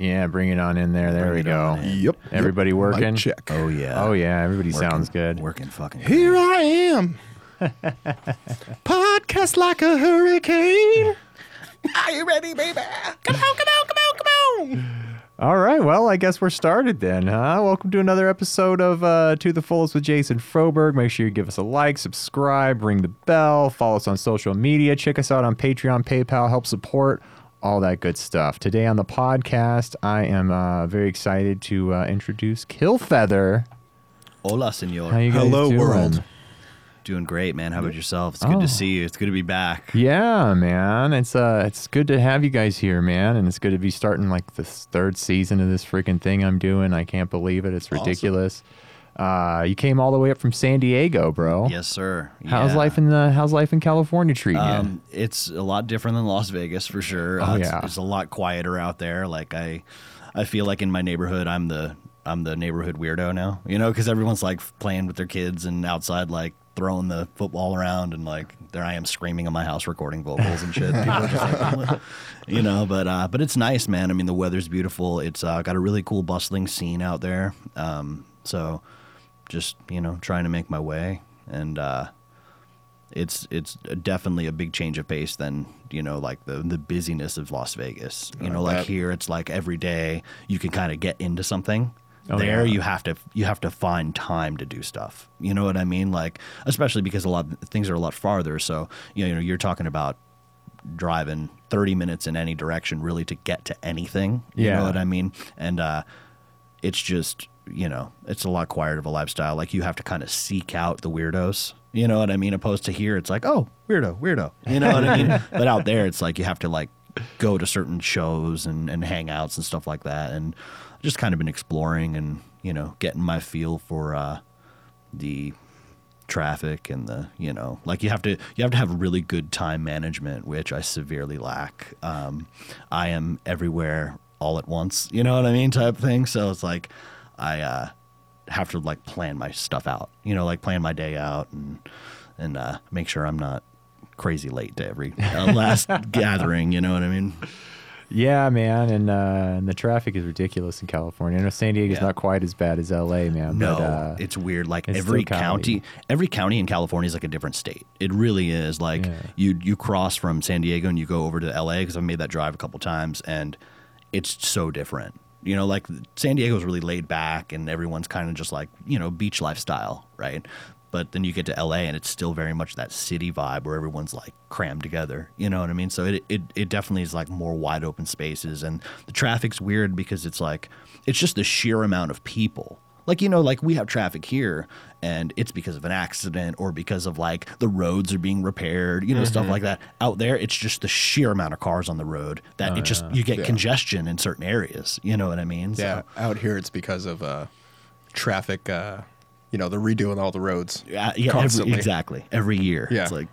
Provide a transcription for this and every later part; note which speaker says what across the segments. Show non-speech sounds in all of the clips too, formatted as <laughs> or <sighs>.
Speaker 1: Yeah, bring it on in there. There
Speaker 2: Bring
Speaker 1: we go.
Speaker 3: Yep.
Speaker 1: Everybody
Speaker 3: yep.
Speaker 1: working?
Speaker 3: Mic check.
Speaker 2: Oh yeah.
Speaker 1: Oh yeah, everybody
Speaker 2: Working-
Speaker 1: sounds good.
Speaker 2: Working fucking.
Speaker 3: Here I am. <laughs> Podcast like a hurricane. Are you ready, baby? Come on, come on, come on, come on.
Speaker 1: All right, well, I guess we're started then, huh? Welcome to another episode of uh, To the Fullest with Jason Froberg. Make sure you give us a like, subscribe, ring the bell, follow us on social media, check us out on Patreon, PayPal, help support, all that good stuff. Today on the podcast, I am uh, very excited to uh, introduce Killfeather.
Speaker 2: Hola, senor.
Speaker 1: How you guys
Speaker 3: Hello,
Speaker 1: doing?
Speaker 3: world.
Speaker 2: Doing great, man. How about yourself? It's good
Speaker 1: Oh.
Speaker 2: to see you. It's good to be back.
Speaker 1: Yeah, man. It's uh it's good to have you guys here, man, and it's good to be starting like the third season of this freaking thing I'm doing. I can't believe it. It's
Speaker 3: Awesome.
Speaker 1: ridiculous. Uh you came all the way up from San Diego, bro.
Speaker 2: Yes, sir.
Speaker 1: How's
Speaker 2: Yeah.
Speaker 1: life in the how's life in California treating you?
Speaker 2: Um, it's a lot different than Las Vegas for sure.
Speaker 1: Oh,
Speaker 2: Uh, it's,
Speaker 1: yeah.
Speaker 2: it's a lot quieter out there. Like I, I feel like in my neighborhood, I'm the I'm the neighborhood weirdo now. You know, because everyone's like playing with their kids and outside like throwing the football around and like there I am screaming in my house recording vocals and shit. People are just like, <laughs> you know, but uh, but it's nice, man. I mean, the weather's beautiful. It's uh, got a really cool bustling scene out there. Um, so just you know, trying to make my way and. uh it's it's definitely a big change of pace than you know like the the busyness of Las Vegas. You
Speaker 3: I
Speaker 2: know, like
Speaker 3: bet.
Speaker 2: here it's like every day you can kind of get into something.
Speaker 1: Oh,
Speaker 2: there
Speaker 1: yeah.
Speaker 2: you have to you have to find time to do stuff. You know what I mean? Like especially because a lot things are a lot farther. So you know you're talking about driving 30 minutes in any direction really to get to anything. You
Speaker 1: Yeah.
Speaker 2: know what I mean? And uh it's just you know it's a lot quieter of a lifestyle. Like you have to kind of seek out the weirdos. You know what i mean? Opposed to here it's like oh weirdo weirdo. You know what i mean? <laughs> But out there it's like you have to like go to certain shows and, and hangouts and stuff like that. And just kind of been exploring and you know getting my feel for uh the traffic and the you know like you have to you have to have really good time management which i severely lack. Um i am everywhere all at once you know what i mean type thing. So it's like i uh have to like plan my stuff out you know like plan my day out and and uh make sure i'm not crazy late to every uh, <laughs> last gathering you know what i mean
Speaker 1: yeah, man, and uh and the traffic is ridiculous in California. I know San Diego's
Speaker 2: Yeah.
Speaker 1: not quite as bad as LA, man.
Speaker 2: No,
Speaker 1: but, uh,
Speaker 2: it's weird. Like
Speaker 1: it's
Speaker 2: every county, every county in California is like a different state. It really is. Like
Speaker 1: Yeah.
Speaker 2: you you cross from San Diego and you go over to LA because I've made that drive a couple times, and it's so different. You know, like San Diego's really laid back, and everyone's kind of just like you know beach lifestyle, right? But then you get to LA, and it's still very much that city vibe where everyone's like crammed together. You know what I mean? So it it it definitely is like more wide open spaces, and the traffic's weird because it's like it's just the sheer amount of people like you know like we have traffic here and it's because of an accident or because of like the roads are being repaired you know stuff
Speaker 1: Mm-hmm.
Speaker 2: like that out there it's just the sheer amount of cars on the road that it just you get
Speaker 3: Yeah.
Speaker 2: congestion in certain areas you know what i mean So-
Speaker 3: Yeah, out here it's because of uh, traffic. Uh, you know, they're redoing all the roads.
Speaker 2: yeah, yeah every,
Speaker 3: Constantly.
Speaker 2: exactly every year
Speaker 3: Yeah.
Speaker 2: it's like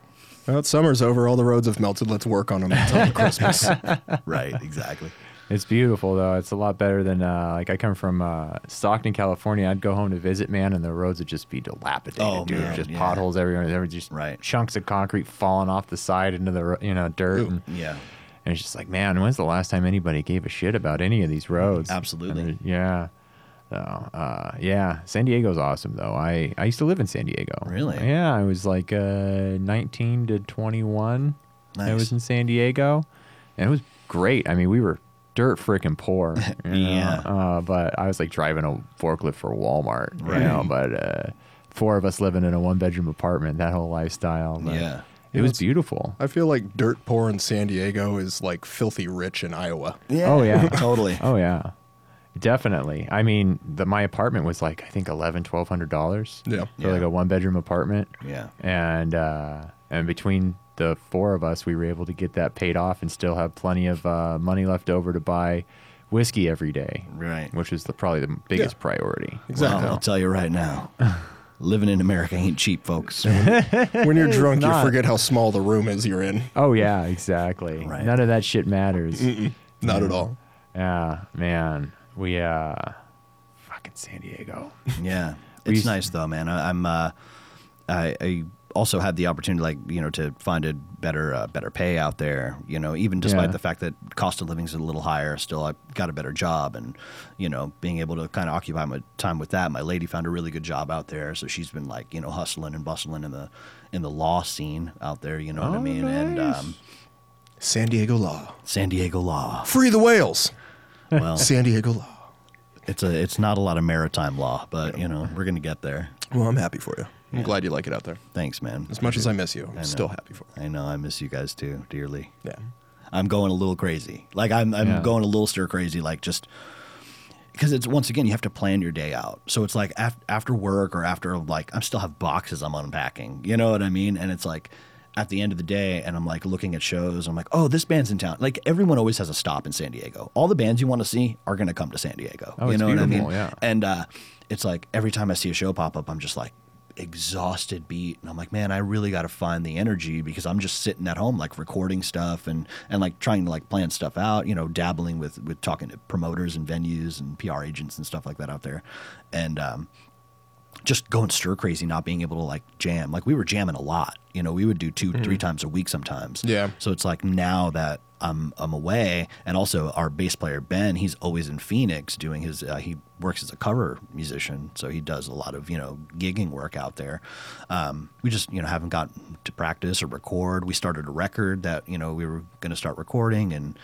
Speaker 3: Well, summer's over. All the roads have melted. Let's work on them until <laughs> Christmas.
Speaker 2: right exactly
Speaker 1: It's beautiful though. It's a lot better than uh, like I come from uh, Stockton, California. I'd go home to visit, man, and the roads would just be dilapidated,
Speaker 2: Oh,
Speaker 1: dude.
Speaker 2: man,
Speaker 1: just
Speaker 2: yeah.
Speaker 1: potholes everywhere. There were just
Speaker 2: Right.
Speaker 1: chunks of concrete falling off the side into the you know dirt,
Speaker 3: Ooh.
Speaker 1: and,
Speaker 2: yeah
Speaker 1: and it's just like, man, when's the last time anybody gave a shit about any of these roads?
Speaker 2: Absolutely.
Speaker 1: Yeah. So, uh, yeah, San Diego's awesome though. I I used to live in San Diego.
Speaker 2: Really?
Speaker 1: Yeah, I was like uh, 19 to 21. I was in San Diego, and it was great. I mean, we were dirt freaking poor. <laughs> you know?
Speaker 2: Yeah.
Speaker 1: Uh, but I was like driving a forklift for Walmart. You
Speaker 2: Right.
Speaker 1: know, but uh, four of us living in a one bedroom apartment. That whole lifestyle. but
Speaker 2: Yeah.
Speaker 1: It was beautiful.
Speaker 3: I feel like dirt poor in San Diego is like filthy rich in Iowa.
Speaker 2: yeah
Speaker 1: Oh, yeah. <laughs>
Speaker 2: totally
Speaker 1: Oh yeah, definitely. I mean, the my apartment was like I think eleven, twelve hundred dollars.
Speaker 3: Yeah.
Speaker 1: For like a one bedroom apartment.
Speaker 2: yeah
Speaker 1: and uh, and between the four of us, we were able to get that paid off and still have plenty of uh, money left over to buy whiskey every day,
Speaker 2: right
Speaker 1: which is the probably the biggest priority.
Speaker 3: Exactly.
Speaker 2: well, i'll tell you right now <laughs> living in america ain't cheap folks <laughs>
Speaker 3: When you're drunk, you forget how small the room is you're in.
Speaker 1: Oh yeah, exactly.
Speaker 2: Right.
Speaker 1: None of that shit matters.
Speaker 3: Not at all.
Speaker 1: Yeah, man. We uh, fucking San Diego.
Speaker 2: Yeah, it's
Speaker 1: used-
Speaker 2: nice though, man. I, I'm uh, I, I also had the opportunity, like you know, to find a better uh, better pay out there. You know, even despite
Speaker 1: Yeah.
Speaker 2: the fact that cost of living is a little higher, still I got a better job, and you know, being able to kind of occupy my time with that. My lady found a really good job out there, so she's been like you know hustling and bustling in the in the law scene out there. You know what I
Speaker 1: Oh,
Speaker 2: mean? And um,
Speaker 4: San Diego law.
Speaker 2: San Diego law.
Speaker 4: Free the whales.
Speaker 2: Well, <laughs>
Speaker 4: San Diego law.
Speaker 2: it's a it's not a lot of maritime law, but you know we're gonna get there.
Speaker 4: Well, I'm happy for you. I'm glad you like it out there.
Speaker 2: Thanks, man.
Speaker 4: As much as I miss you,
Speaker 2: I
Speaker 4: I'm still happy for you.
Speaker 2: I know I miss you guys too dearly.
Speaker 4: Yeah.
Speaker 2: I'm going a little crazy. Like I'm I'm
Speaker 1: Yeah.
Speaker 2: going a little stir crazy. Like just because it's once again you have to plan your day out. So it's like af- after work or after like I still have boxes I'm unpacking. You know what I mean? And it's like at the end of the day, and I'm like looking at shows. I'm like, oh, this band's in town. Like everyone always has a stop in San Diego. All the bands you want to see are going to come to San Diego.
Speaker 1: Oh,
Speaker 2: you know what I mean?
Speaker 1: yeah.
Speaker 2: And uh, it's like every time I see a show pop up, I'm just like exhausted beat and I'm like man I really got to find the energy because I'm just sitting at home like recording stuff and and like trying to like plan stuff out you know dabbling with with talking to promoters and venues and PR agents and stuff like that out there. And um just going stir crazy not being able to like jam like we were jamming a lot you know we would do 2 three times a week sometimes
Speaker 4: Yeah.
Speaker 2: so it's like now that I'm I'm away, and also our bass player Ben, he's always in Phoenix doing his. Uh, he works as a cover musician, so he does a lot of you know gigging work out there. Um, we just you know haven't gotten to practice or record. We started a record that you know we were going to start recording, and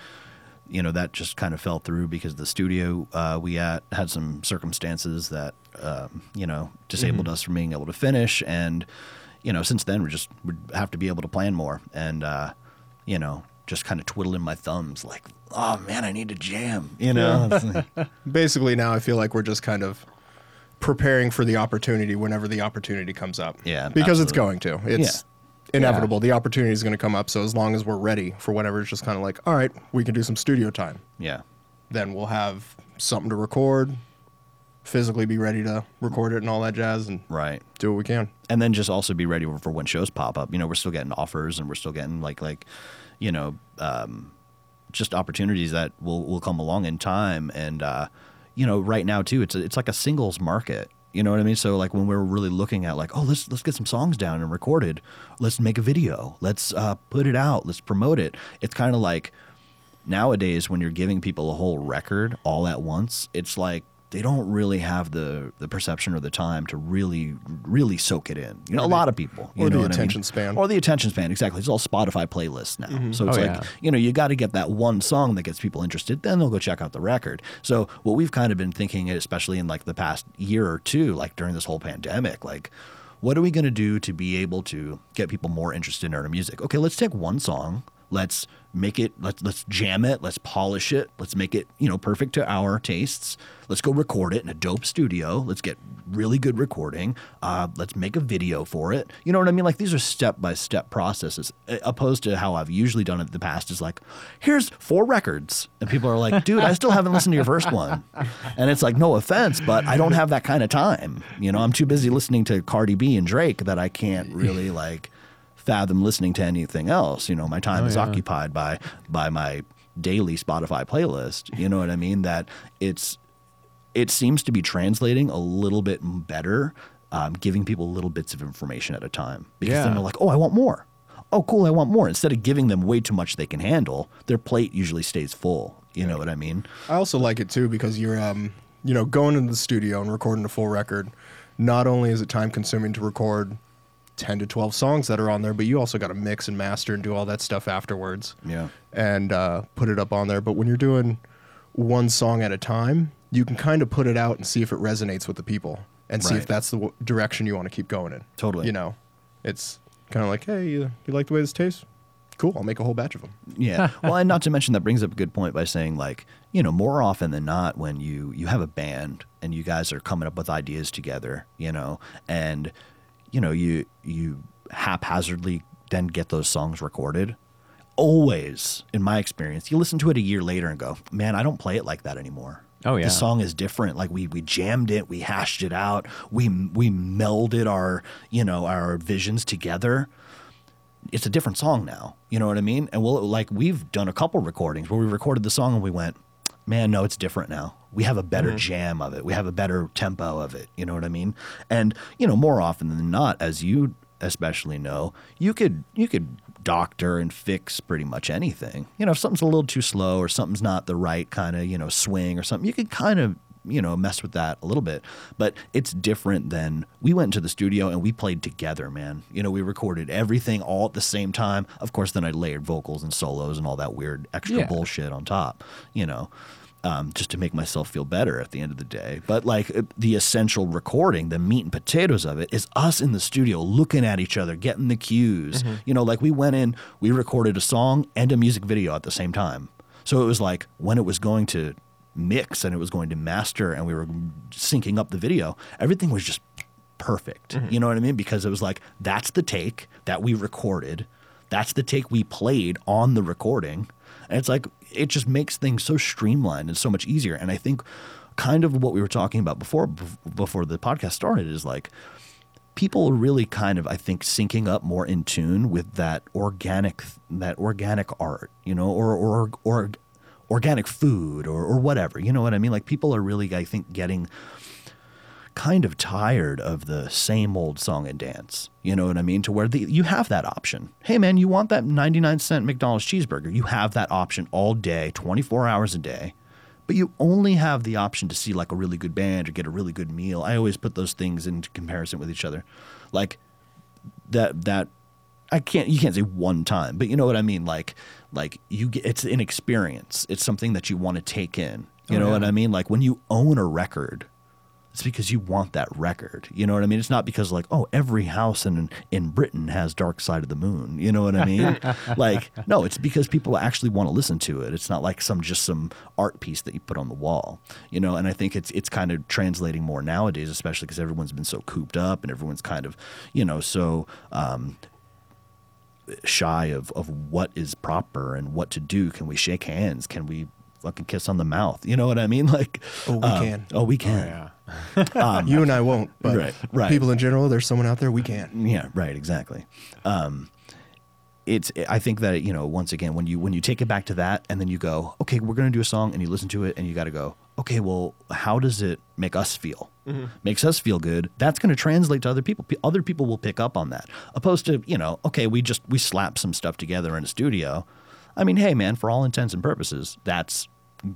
Speaker 2: you know that just kind of fell through because the studio uh, we at had some circumstances that um, you know disabled us from being able to finish. And you know since then we just would have to be able to plan more. And uh, you know just kind of twiddling my thumbs like oh man i need to jam you know? Like- <laughs> <laughs>
Speaker 4: Basically, now I feel like we're just kind of preparing for the opportunity whenever the opportunity comes up.
Speaker 2: Yeah,
Speaker 4: Because it's going to. It's inevitable. The opportunity is going to come up. So as long as we're ready for whatever, it's just kind of like, all right, we can do some studio time.
Speaker 2: yeah
Speaker 4: Then we'll have something to record, physically be ready to record it and all that jazz and
Speaker 2: right
Speaker 4: do what we can.
Speaker 2: and then just also be ready for when shows pop up. You know, we're still getting offers and we're still getting like like, you know, um, just opportunities that will will come along in time. And uh, you know, right now too, it's a, it's like a singles market. You know what I mean? So like when we're really looking at like, oh, let's let's get some songs down and recorded. Let's make a video. Let's uh, put it out. Let's promote it. It's kind of like nowadays when you're giving people a whole record all at once, it's like they don't really have the the perception or the time to really really soak it in. You know, a lot of people. You
Speaker 4: or
Speaker 2: know
Speaker 4: the
Speaker 2: what I mean?
Speaker 4: attention span.
Speaker 2: Or the attention span, exactly. It's all Spotify playlists now. Mm-hmm. So it's
Speaker 1: Oh,
Speaker 2: like,
Speaker 1: yeah.
Speaker 2: you know, you got to get that one song that gets people interested, then they'll go check out the record. So what we've kind of been thinking, especially in like the past year or two, like during this whole pandemic, like what are we going to do to be able to get people more interested in our music? Okay, let's take one song. Let's make it. Let's let's jam it. Let's polish it. Let's make it you know perfect to our tastes. Let's go record it in a dope studio. Let's get really good recording. Uh, let's make a video for it. You know what I mean? Like these are step by step processes, opposed to how I've usually done it in the past. Is like, here's four records, and people are like, dude, I still haven't listened to your first one, and it's like, no offense, but I don't have that kind of time. You know, I'm too busy listening to Cardi B and Drake that I can't really like fathom listening to anything else. You know, my time
Speaker 1: Oh,
Speaker 2: is
Speaker 1: yeah.
Speaker 2: occupied by by my daily Spotify playlist. You know what I mean? That it's it seems to be translating a little bit better, um, giving people little bits of information at a time. Because then they're like, oh, I want more. Oh, cool, I want more. Instead of giving them way too much they can handle, their plate usually stays full. You know what I mean?
Speaker 4: I also like it too because you're, um, you know, going into the studio and recording a full record. Not only is it time consuming to record ten to twelve songs that are on there, but you also got to mix and master and do all that stuff afterwards.
Speaker 2: Yeah.
Speaker 4: and uh, put it up on there. But when you're doing one song at a time, you can kind of put it out and see if it resonates with the people and see if that's the w- direction you want to keep going in.
Speaker 2: Totally.
Speaker 4: You know, it's kind of like, hey, you, you like the way this tastes? Cool, I'll make a whole batch of them.
Speaker 2: Yeah. <laughs> well, and not to mention that brings up a good point by saying like, you know, more often than not when you you have a band and you guys are coming up with ideas together, you know, and you know, you you haphazardly then get those songs recorded. Always, in my experience, you listen to it a year later and go, "Man, I don't play it like that anymore."
Speaker 1: Oh, yeah.
Speaker 2: The song is different. Like we we jammed it, we hashed it out, we we melded our, you know, our visions together it's a different song now. You know what I mean? And we'll like we've done a couple recordings where we recorded the song and we went, man, no, it's different now. We have a better mm-hmm. jam of it. We have a better tempo of it. You know what I mean? And you know, more often than not, as you especially know, you could you could doctor and fix pretty much anything. You know, if something's a little too slow or something's not the right kind of, you know, swing or something, you could kind of you know mess with that a little bit but it's different than we went into the studio and we played together man you know we recorded everything all at the same time of course then i layered vocals and solos and all that weird extra
Speaker 1: Yeah.
Speaker 2: bullshit on top you know um, just to make myself feel better at the end of the day but like uh, the essential recording the meat and potatoes of it is us in the studio looking at each other getting the cues you know like we went in we recorded a song and a music video at the same time so it was like when it was going to mix and it was going to master and we were syncing up the video, everything was just perfect. You know what I mean? Because it was like, that's the take that we recorded. That's the take we played on the recording. And it's like, it just makes things so streamlined and so much easier. And I think kind of what we were talking about before, before the podcast started is like, people are really kind of i think syncing up more in tune with that organic that organic art you know or or or organic food or or whatever you know what i mean like people are really i think getting kind of tired of the same old song and dance you know what i mean to where the, you have that option hey man you want that 99 cent mcdonald's cheeseburger you have that option all day 24 hours a day but you only have the option to see like a really good band or get a really good meal. I always put those things into comparison with each other. Like that that I can't you can't say one time, but you know what I mean like like you get it's an experience. It's something that you want to take in. You
Speaker 1: Oh,
Speaker 2: know
Speaker 1: yeah.
Speaker 2: what I mean? Like when you own a record, it's because you want that record. You know what I mean? It's not because like, oh, every house in in Britain has Dark Side of the Moon. You know what I mean? <laughs> like, no, it's because people actually want to listen to it. It's not like some just some art piece that you put on the wall. You know, and I think it's it's kind of translating more nowadays, especially because everyone's been so cooped up and everyone's kind of, you know, so um, shy of of what is proper and what to do. Can we shake hands? Can we fucking kiss on the mouth? You know what I mean? <laughs> Like,
Speaker 4: Oh, we
Speaker 2: um,
Speaker 4: can.
Speaker 2: Oh, we can.
Speaker 1: yeah. <laughs>
Speaker 4: you and I won't, but
Speaker 2: Right, right.
Speaker 4: people in general, there's someone out there we can.
Speaker 2: Yeah, right, exactly. Um, it's I think that you know once again when you when you take it back to that and then you go okay we're gonna do a song and you listen to it and you got to go okay well how does it make us feel makes us feel good that's gonna translate to other people P- other people will pick up on that opposed to you know okay we just we slap some stuff together in a studio I mean hey man for all intents and purposes that's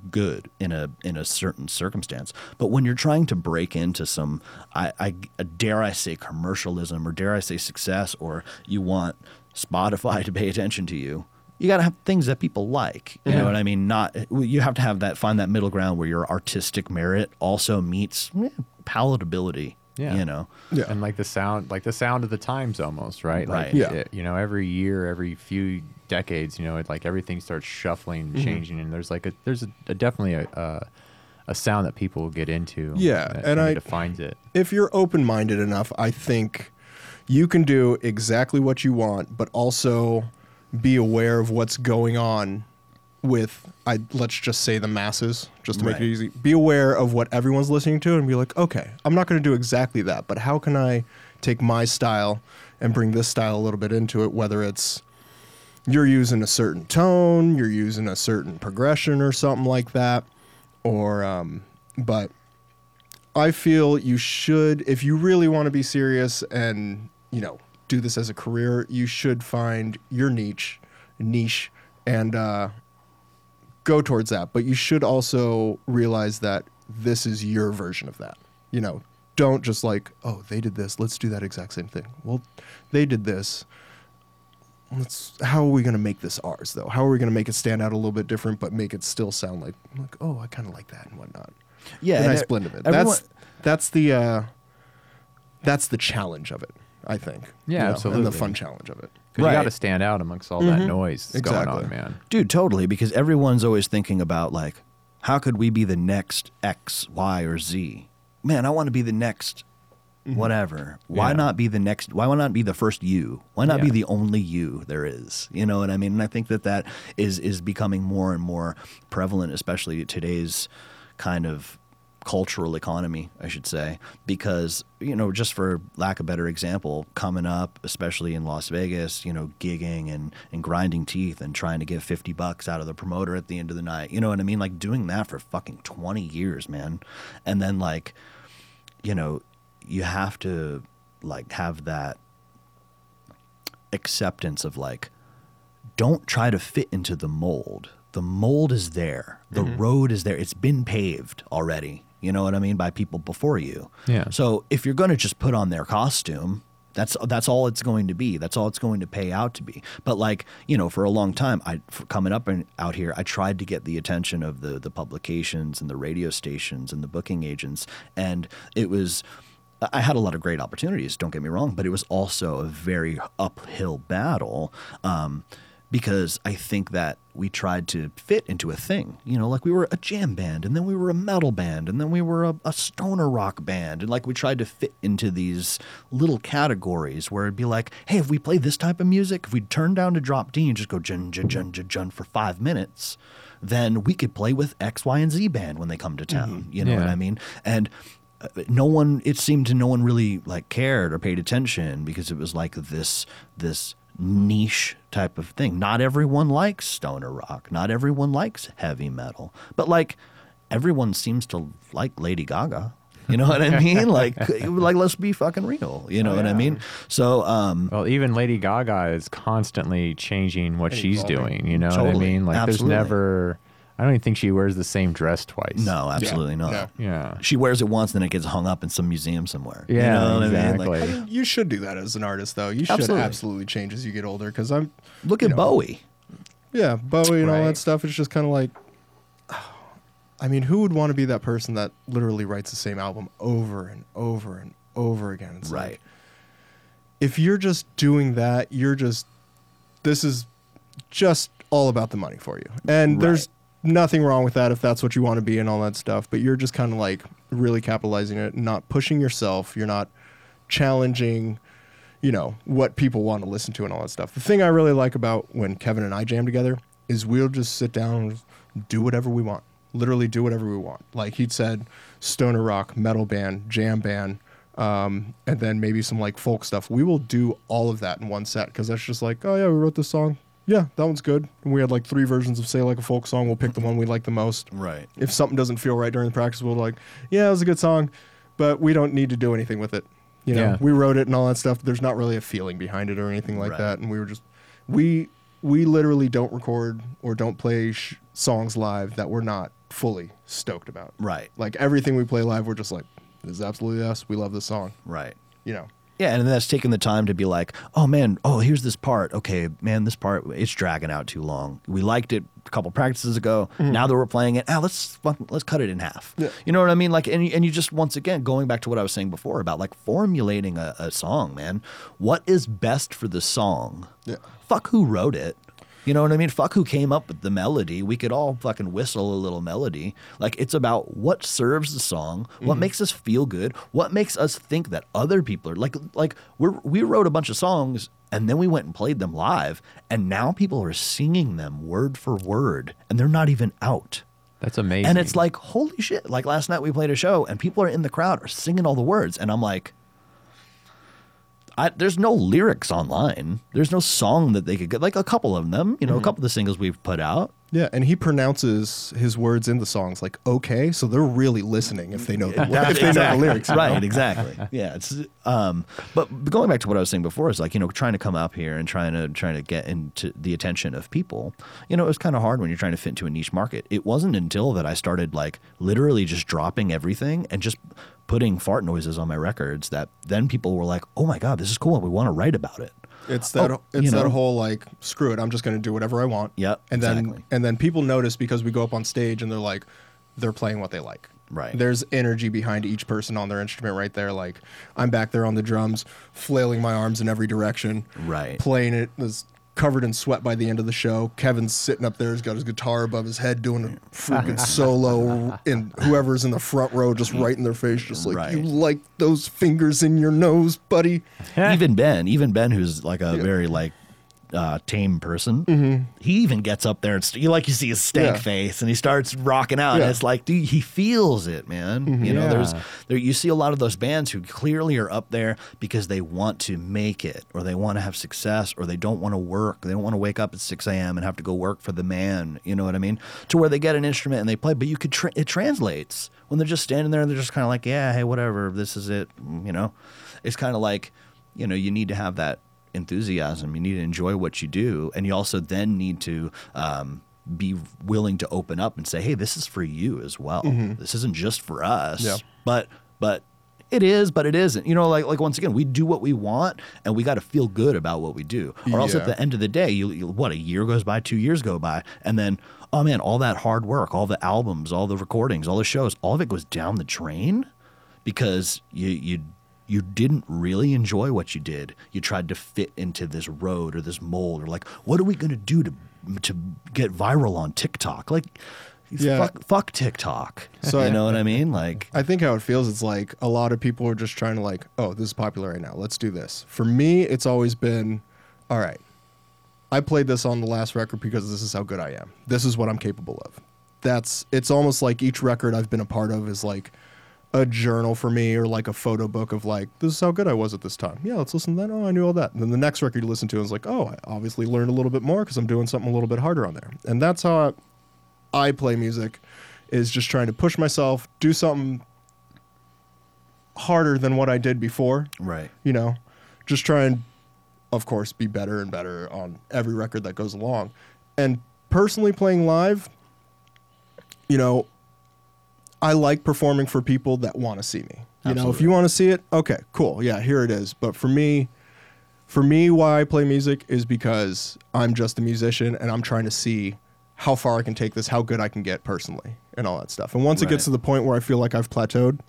Speaker 2: good in a in a certain circumstance. But when you're trying to break into some, I, I dare I say commercialism or dare I say success, or you want Spotify <laughs> to pay attention to you, you got to have things that people like. You know what I mean? Not you have to have that find that middle ground where your artistic merit also meets eh, palatability.
Speaker 1: Yeah.
Speaker 2: You know.
Speaker 4: Yeah.
Speaker 1: And like the sound, like the sound of the times almost, right? Like,
Speaker 2: Right.
Speaker 4: Yeah.
Speaker 1: it- you know, every year, every few decades, you know, it like everything starts shuffling, and mm-hmm. changing, and there's like a there's a, a definitely a, a a sound that people will get into.
Speaker 4: Yeah,
Speaker 1: that
Speaker 4: and
Speaker 1: kinda
Speaker 4: I-
Speaker 1: defines it.
Speaker 4: if you're open minded enough, I think you can do exactly what you want, but also be aware of what's going on with I let's just say the masses, just to make it easy. Be aware of what everyone's listening to and be like, okay, I'm not going to do exactly that, but how can I take my style and bring this style a little bit into it, whether it's you're using a certain tone, you're using a certain progression or something like that, or um, but I feel you should, if you really want to be serious and you know do this as a career, you should find your niche, niche, and uh, go towards that. But you should also realize that this is your version of that. You know, don't just like, oh, they did this, let's do that exact same thing. Well, they did this. Let's. How are we going to make this ours, though? How are we going to make it stand out a little bit different, but make it still sound like, like, oh, I kind of like that and whatnot
Speaker 2: Yeah,
Speaker 4: a nice blend of it.
Speaker 2: everyone-
Speaker 4: that's that's the uh, that's the challenge of it. I think.
Speaker 1: Yeah,
Speaker 4: you know,
Speaker 1: absolutely.
Speaker 4: and the fun challenge of it.
Speaker 1: Because
Speaker 2: Right.
Speaker 1: you got to stand out amongst all that mm-hmm. noise that's going on, man.
Speaker 2: Dude, totally. Because everyone's always thinking about like, how could we be the next X, Y, or Z? Man, I want to be the next mm-hmm. whatever. Why
Speaker 1: Yeah.
Speaker 2: not be the next? Why not be the first you? Why not be the only you there is? You know what I mean? And I think that that is is becoming more and more prevalent, especially today's kind of cultural economy, I should say, because you know, just for lack of better example, coming up, especially in Las Vegas, you know, gigging and and grinding teeth and trying to get fifty bucks out of the promoter at the end of the night. You know what I mean? Like doing that for fucking twenty years, man, and then like, you know, you have to like have that acceptance of like don't try to fit into the mold. The mold is there. The mm-hmm. road is there. It's been paved already. You know what I mean by people before you.
Speaker 1: Yeah.
Speaker 2: So if you're going to just put on their costume, that's that's all it's going to be. That's all it's going to pay out to be. But like you know, for a long time, I coming up and out here, I tried to get the attention of the the publications and the radio stations and the booking agents, and it was. I had a lot of great opportunities. Don't get me wrong, but it was also a very uphill battle. Um, because I think that we tried to fit into a thing. You know, like we were a jam band, and then we were a metal band, and then we were a, a stoner rock band, and like we tried to fit into these little categories where it'd be like, hey, if we play this type of music, if we turn down to drop D and just go jun jun jun jun jun for five minutes, then we could play with X, Y, and Z band when they come to town. You know what I mean? And uh, no one it seemed to no one really like cared or paid attention because it was like this this niche type of thing. Not everyone likes stoner rock. Not everyone likes heavy metal. But like everyone seems to like lady gaga. You know what i <laughs> mean? Like like let's be fucking real. You know what i mean? So um
Speaker 1: Well, even Lady Gaga is constantly changing what she's doing. You know what I mean? Like,
Speaker 2: Absolutely.
Speaker 1: there's never. I don't even think she wears the same dress twice.
Speaker 2: no absolutely not
Speaker 4: Yeah.
Speaker 1: Yeah.
Speaker 2: she wears it once then it gets hung up in some museum somewhere you
Speaker 1: Yeah,
Speaker 2: know what I mean?
Speaker 1: exactly.
Speaker 2: Like,
Speaker 4: I mean, you should do that as an artist, though. You should
Speaker 2: Absolutely.
Speaker 4: absolutely, change as you get older. Because I'm,
Speaker 2: look at
Speaker 4: know,
Speaker 2: bowie
Speaker 4: yeah, Bowie and all that stuff. It's just kind of like, <sighs> I mean, who would want to be that person that literally writes the same album over and over and over again? It's like, if you're just doing that, you're just this is just all about the money for you. And there's nothing wrong with that if that's what you want to be and all that stuff, but you're just kind of like really capitalizing it, not pushing yourself, you're not challenging, you know, what people want to listen to and all that stuff. The thing I really like about when Kevin and I jam together is we'll just sit down and do whatever we want. Literally do whatever we want. Like he'd said, stoner rock, metal band, jam band, um, and then maybe some like folk stuff. We will do all of that in one set because that's just like, oh yeah, we wrote this song. Yeah, that one's good. And we had like three versions of say like a folk song. We'll pick the one we like the most.
Speaker 2: right
Speaker 4: If something doesn't feel right during the practice, we'll like, yeah, it was a good song, but we don't need to do anything with it. You know,
Speaker 1: Yeah.
Speaker 4: we wrote it and all that stuff. There's not really a feeling behind it or anything like
Speaker 2: Right.
Speaker 4: that. And we were just, we we literally don't record or don't play sh- songs live that we're not fully stoked about.
Speaker 2: right
Speaker 4: Like everything we play live, we're just like, this is absolutely us. We love this song.
Speaker 2: right
Speaker 4: You know.
Speaker 2: Yeah, and that's taking the time to be like, oh man, oh here's this part. Okay, man, this part it's dragging out too long. We liked it a couple practices ago. Now that we're playing it, ah, let's fuck- let's cut it in half.
Speaker 4: Yeah.
Speaker 2: You know what I mean? Like, and you, and you just once again going back to what I was saying before about like formulating a, a song, man. What is best for the song?
Speaker 4: Yeah.
Speaker 2: Fuck who wrote it. You know what I mean? Fuck who came up with the melody. We could all fucking whistle a little melody. Like it's about what serves the song, what mm-hmm. makes us feel good, what makes us think that other people are like like we we wrote a bunch of songs and then we went and played them live and now people are singing them word for word and they're not even out.
Speaker 1: That's amazing.
Speaker 2: And it's like, holy shit. Like last night we played a show and people are in the crowd are singing all the words. And I'm like, I, there's no lyrics online. There's no song that they could get. Like a couple of them, you know, a mm-hmm. couple of the singles we've put out.
Speaker 4: Yeah, and he pronounces his words in the songs like okay, so they're really listening if they know the, if they know the lyrics. you know?
Speaker 2: right? Exactly. <laughs> Yeah. It's um, but but going back to what I was saying before is like you know trying to come up here and trying to trying to get into the attention of people. You know, it was kind of hard when you're trying to fit into a niche market. It wasn't until that I started like literally just dropping everything and just putting fart noises on my records that then people were like, "Oh my god, this is cool. And we want to write about it."
Speaker 4: It's that
Speaker 2: Oh,
Speaker 4: it's
Speaker 2: you know.
Speaker 4: that whole like screw it, I'm just going to do whatever I want.
Speaker 2: Yep,
Speaker 4: And then
Speaker 2: exactly.
Speaker 4: and then people notice because we go up on stage and they're like they're playing what they like.
Speaker 2: Right.
Speaker 4: There's energy behind each person on their instrument right there like I'm back there on the drums flailing my arms in every direction.
Speaker 2: Right.
Speaker 4: Playing it was covered in sweat by the end of the show. Kevin's sitting up there, he's got his guitar above his head doing a freaking <laughs> solo and whoever's in the front row just right in their face just like
Speaker 2: Right.
Speaker 4: you like those fingers in your nose, buddy.
Speaker 2: even Ben, even Ben, who's like a very like uh, tame person, he even gets up there and st- you like you see his stank
Speaker 4: Mm-hmm. Yeah.
Speaker 2: face and he starts rocking out. And it's like, dude, he feels it, man. You know, there's there you see a lot of those bands who clearly are up there because they want to make it or they want to have success or they don't want to work. They don't want to wake up at six a.m. and have to go work for the man. You know what I mean? To where they get an instrument and they play, but you could tra- it translates when they're just standing there and they're just kind of like, yeah, hey, whatever, this is it. You know, it's kind of like you know you need to have that enthusiasm. You need to enjoy what you do, and you also then need to um, be willing to open up and say, "Hey, this is for you as well. This isn't just for us."
Speaker 4: Yeah.
Speaker 2: But but it is, but it isn't. You know, like like once again, we do what we want, and we got to feel good about what we do. Or else, at the end of the day, you, you what a year goes by, two years go by, and then oh man, all that hard work, all the albums, all the recordings, all the shows, all of it goes down the drain because you you you didn't really enjoy what you did. You tried to fit into this road or this mold, or like, what are we going to do to to get viral on TikTok? Like,
Speaker 4: Yeah.
Speaker 2: fuck, fuck TikTok.
Speaker 4: So-
Speaker 2: you know what I mean? Like,
Speaker 4: I think how it feels is like a lot of people are just trying to like, oh, this is popular right now. Let's do this. For me, it's always been, all right. I played this on the last record because this is how good I am. This is what I'm capable of. That's it's almost like each record I've been a part of is like a journal for me or like a photo book of like this is how good I was at this time. Yeah, let's listen to that. Oh, I knew all that. And then the next record you listen to is like, oh, I obviously learned a little bit more because I'm doing something a little bit harder on there. And that's how I, I play music is just trying to push myself, do something harder than what I did before.
Speaker 2: right.
Speaker 4: You know, just try and, of course, be better and better on every record that goes along. And personally, playing live, you know, I like performing for people that want to see me. You know, if you want to see it, okay, cool. Yeah, here it is. But for me, for me, why I play music is because I'm just a musician and I'm trying to see how far I can take this, how good I can get personally, and all that stuff. And once it gets to the point where I feel like I've plateaued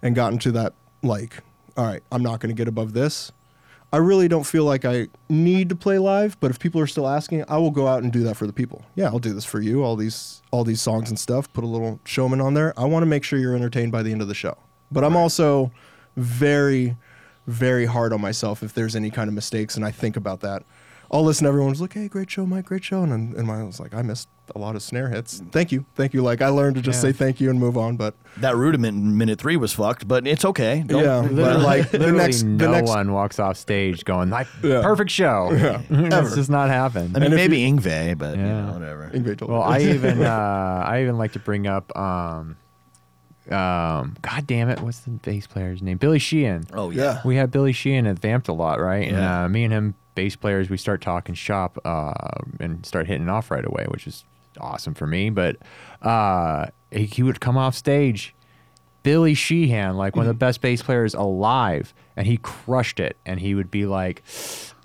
Speaker 4: and gotten to that, like, all right, I'm not going to get above this. I really don't feel like I need to play live, but if people are still asking, I will go out and do that for the people. Yeah, I'll do this for you. All these all these songs and stuff. Put a little showman on there. I want to make sure you're entertained by the end of the show. But I'm also very very hard on myself if there's any kind of mistakes and I think about that. I'll listen to everyone's like, "Hey, great show, Mike, great show." And then- and I was like, "I missed a lot of snare hits. Thank you. Thank you." Like I learned to just
Speaker 1: Yeah.
Speaker 4: say thank you and move on, but
Speaker 2: That rudiment in minute three was fucked, but it's okay. Don't-
Speaker 4: yeah, but
Speaker 1: Literally,
Speaker 4: like the
Speaker 1: literally
Speaker 4: next the
Speaker 1: no
Speaker 4: next
Speaker 1: one walks off stage going like
Speaker 4: Yeah.
Speaker 1: perfect show. <laughs>
Speaker 4: Yeah, <laughs>
Speaker 1: That's just not happen.
Speaker 2: I mean,
Speaker 4: And if
Speaker 2: maybe Yngwie, but you
Speaker 1: Yeah.
Speaker 2: know, whatever.
Speaker 4: Yngwie told
Speaker 1: well. I <laughs> even uh, I even like to bring up um, um, God damn it, what's the bass player's name? Billy Sheehan.
Speaker 2: Oh
Speaker 4: Yeah.
Speaker 2: yeah.
Speaker 1: We had Billy Sheehan at Vamped a lot, right? And
Speaker 2: Yeah.
Speaker 1: uh, me and him, bass players, we start talking shop uh, and start hitting off right away, which is awesome for me. But uh, he, he would come off stage, Billy Sheehan, like one of the best bass players alive, and he crushed it. And he would be like,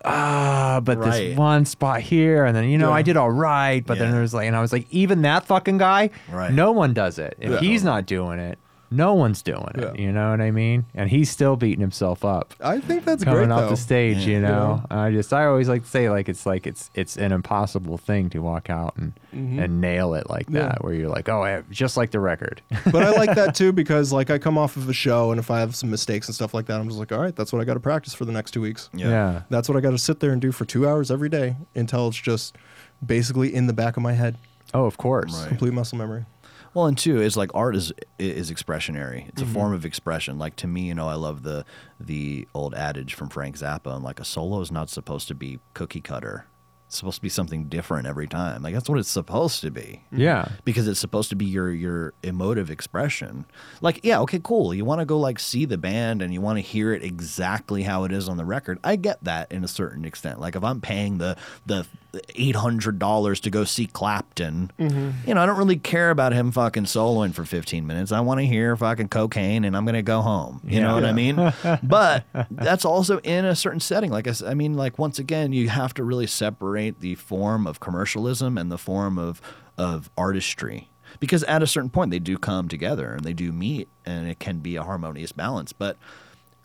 Speaker 1: ah, but
Speaker 2: Right.
Speaker 1: this one spot here, and then you know. I did all right, but then
Speaker 2: Yeah.
Speaker 1: there's like, and I was like, even that fucking guy,
Speaker 2: Right.
Speaker 1: no one does it. If
Speaker 4: Yeah.
Speaker 1: he's not doing it. No one's doing it,
Speaker 4: Yeah.
Speaker 1: you know what I mean? And he's still beating himself up
Speaker 4: I think that's
Speaker 1: coming
Speaker 4: great
Speaker 1: off
Speaker 4: though.
Speaker 1: the stage,
Speaker 2: Yeah.
Speaker 1: you know. I just I always like to say like it's like it's it's an impossible thing to walk out and and nail it like
Speaker 4: Mm-hmm. Yeah.
Speaker 1: that, where you're like, oh, I, just like the record.
Speaker 4: but I like that <laughs> too because like I come off of a show and if I have some mistakes and stuff like that, I'm just like, all right, that's what I got to practice for the next two weeks.
Speaker 1: yeah.
Speaker 4: That's what I got to sit there and do for two hours every day until it's just basically in the back of my head,
Speaker 1: Oh, of course.
Speaker 2: Right.
Speaker 4: complete muscle memory.
Speaker 2: Well, and two is like art is is expressionary. It's
Speaker 1: Mm-hmm.
Speaker 2: a form of expression. Like to me, you know, I love the the old adage from Frank Zappa, and like a solo is not supposed to be cookie cutter. It's supposed to be something different every time. Like that's what it's supposed to be.
Speaker 1: Yeah.
Speaker 2: because it's supposed to be your your emotive expression. Like, yeah, okay, cool. You want to go like see the band and you want to hear it exactly how it is on the record. I get that in a certain extent. Like if I'm paying the the eight hundred dollars to go see Clapton, mm-hmm. you know, I don't really care about him fucking soloing for fifteen minutes. I want to hear fucking cocaine and I'm gonna go home. You know what I mean? <laughs> but that's also in a certain setting. Like I, I mean, like once again, you have to really separate the form of commercialism and the form of of artistry because at a certain point they do come together and they do meet and it can be a harmonious balance. But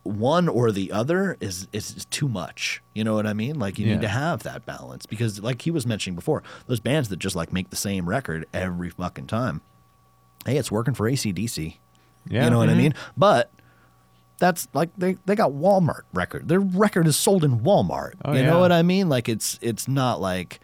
Speaker 2: one or the other is is too much. You know what I mean? Like you
Speaker 1: Yeah.
Speaker 2: need to have that balance because, like he was mentioning before, those bands that just like make the same record every fucking time. Hey, it's working for ACDC.
Speaker 1: Yeah.
Speaker 2: You know what I
Speaker 1: Mhm.
Speaker 2: mean? But that's like they, they got Walmart record. Their record is sold in Walmart.
Speaker 1: Oh,
Speaker 2: you
Speaker 1: yeah.
Speaker 2: know what I mean? Like it's it's not like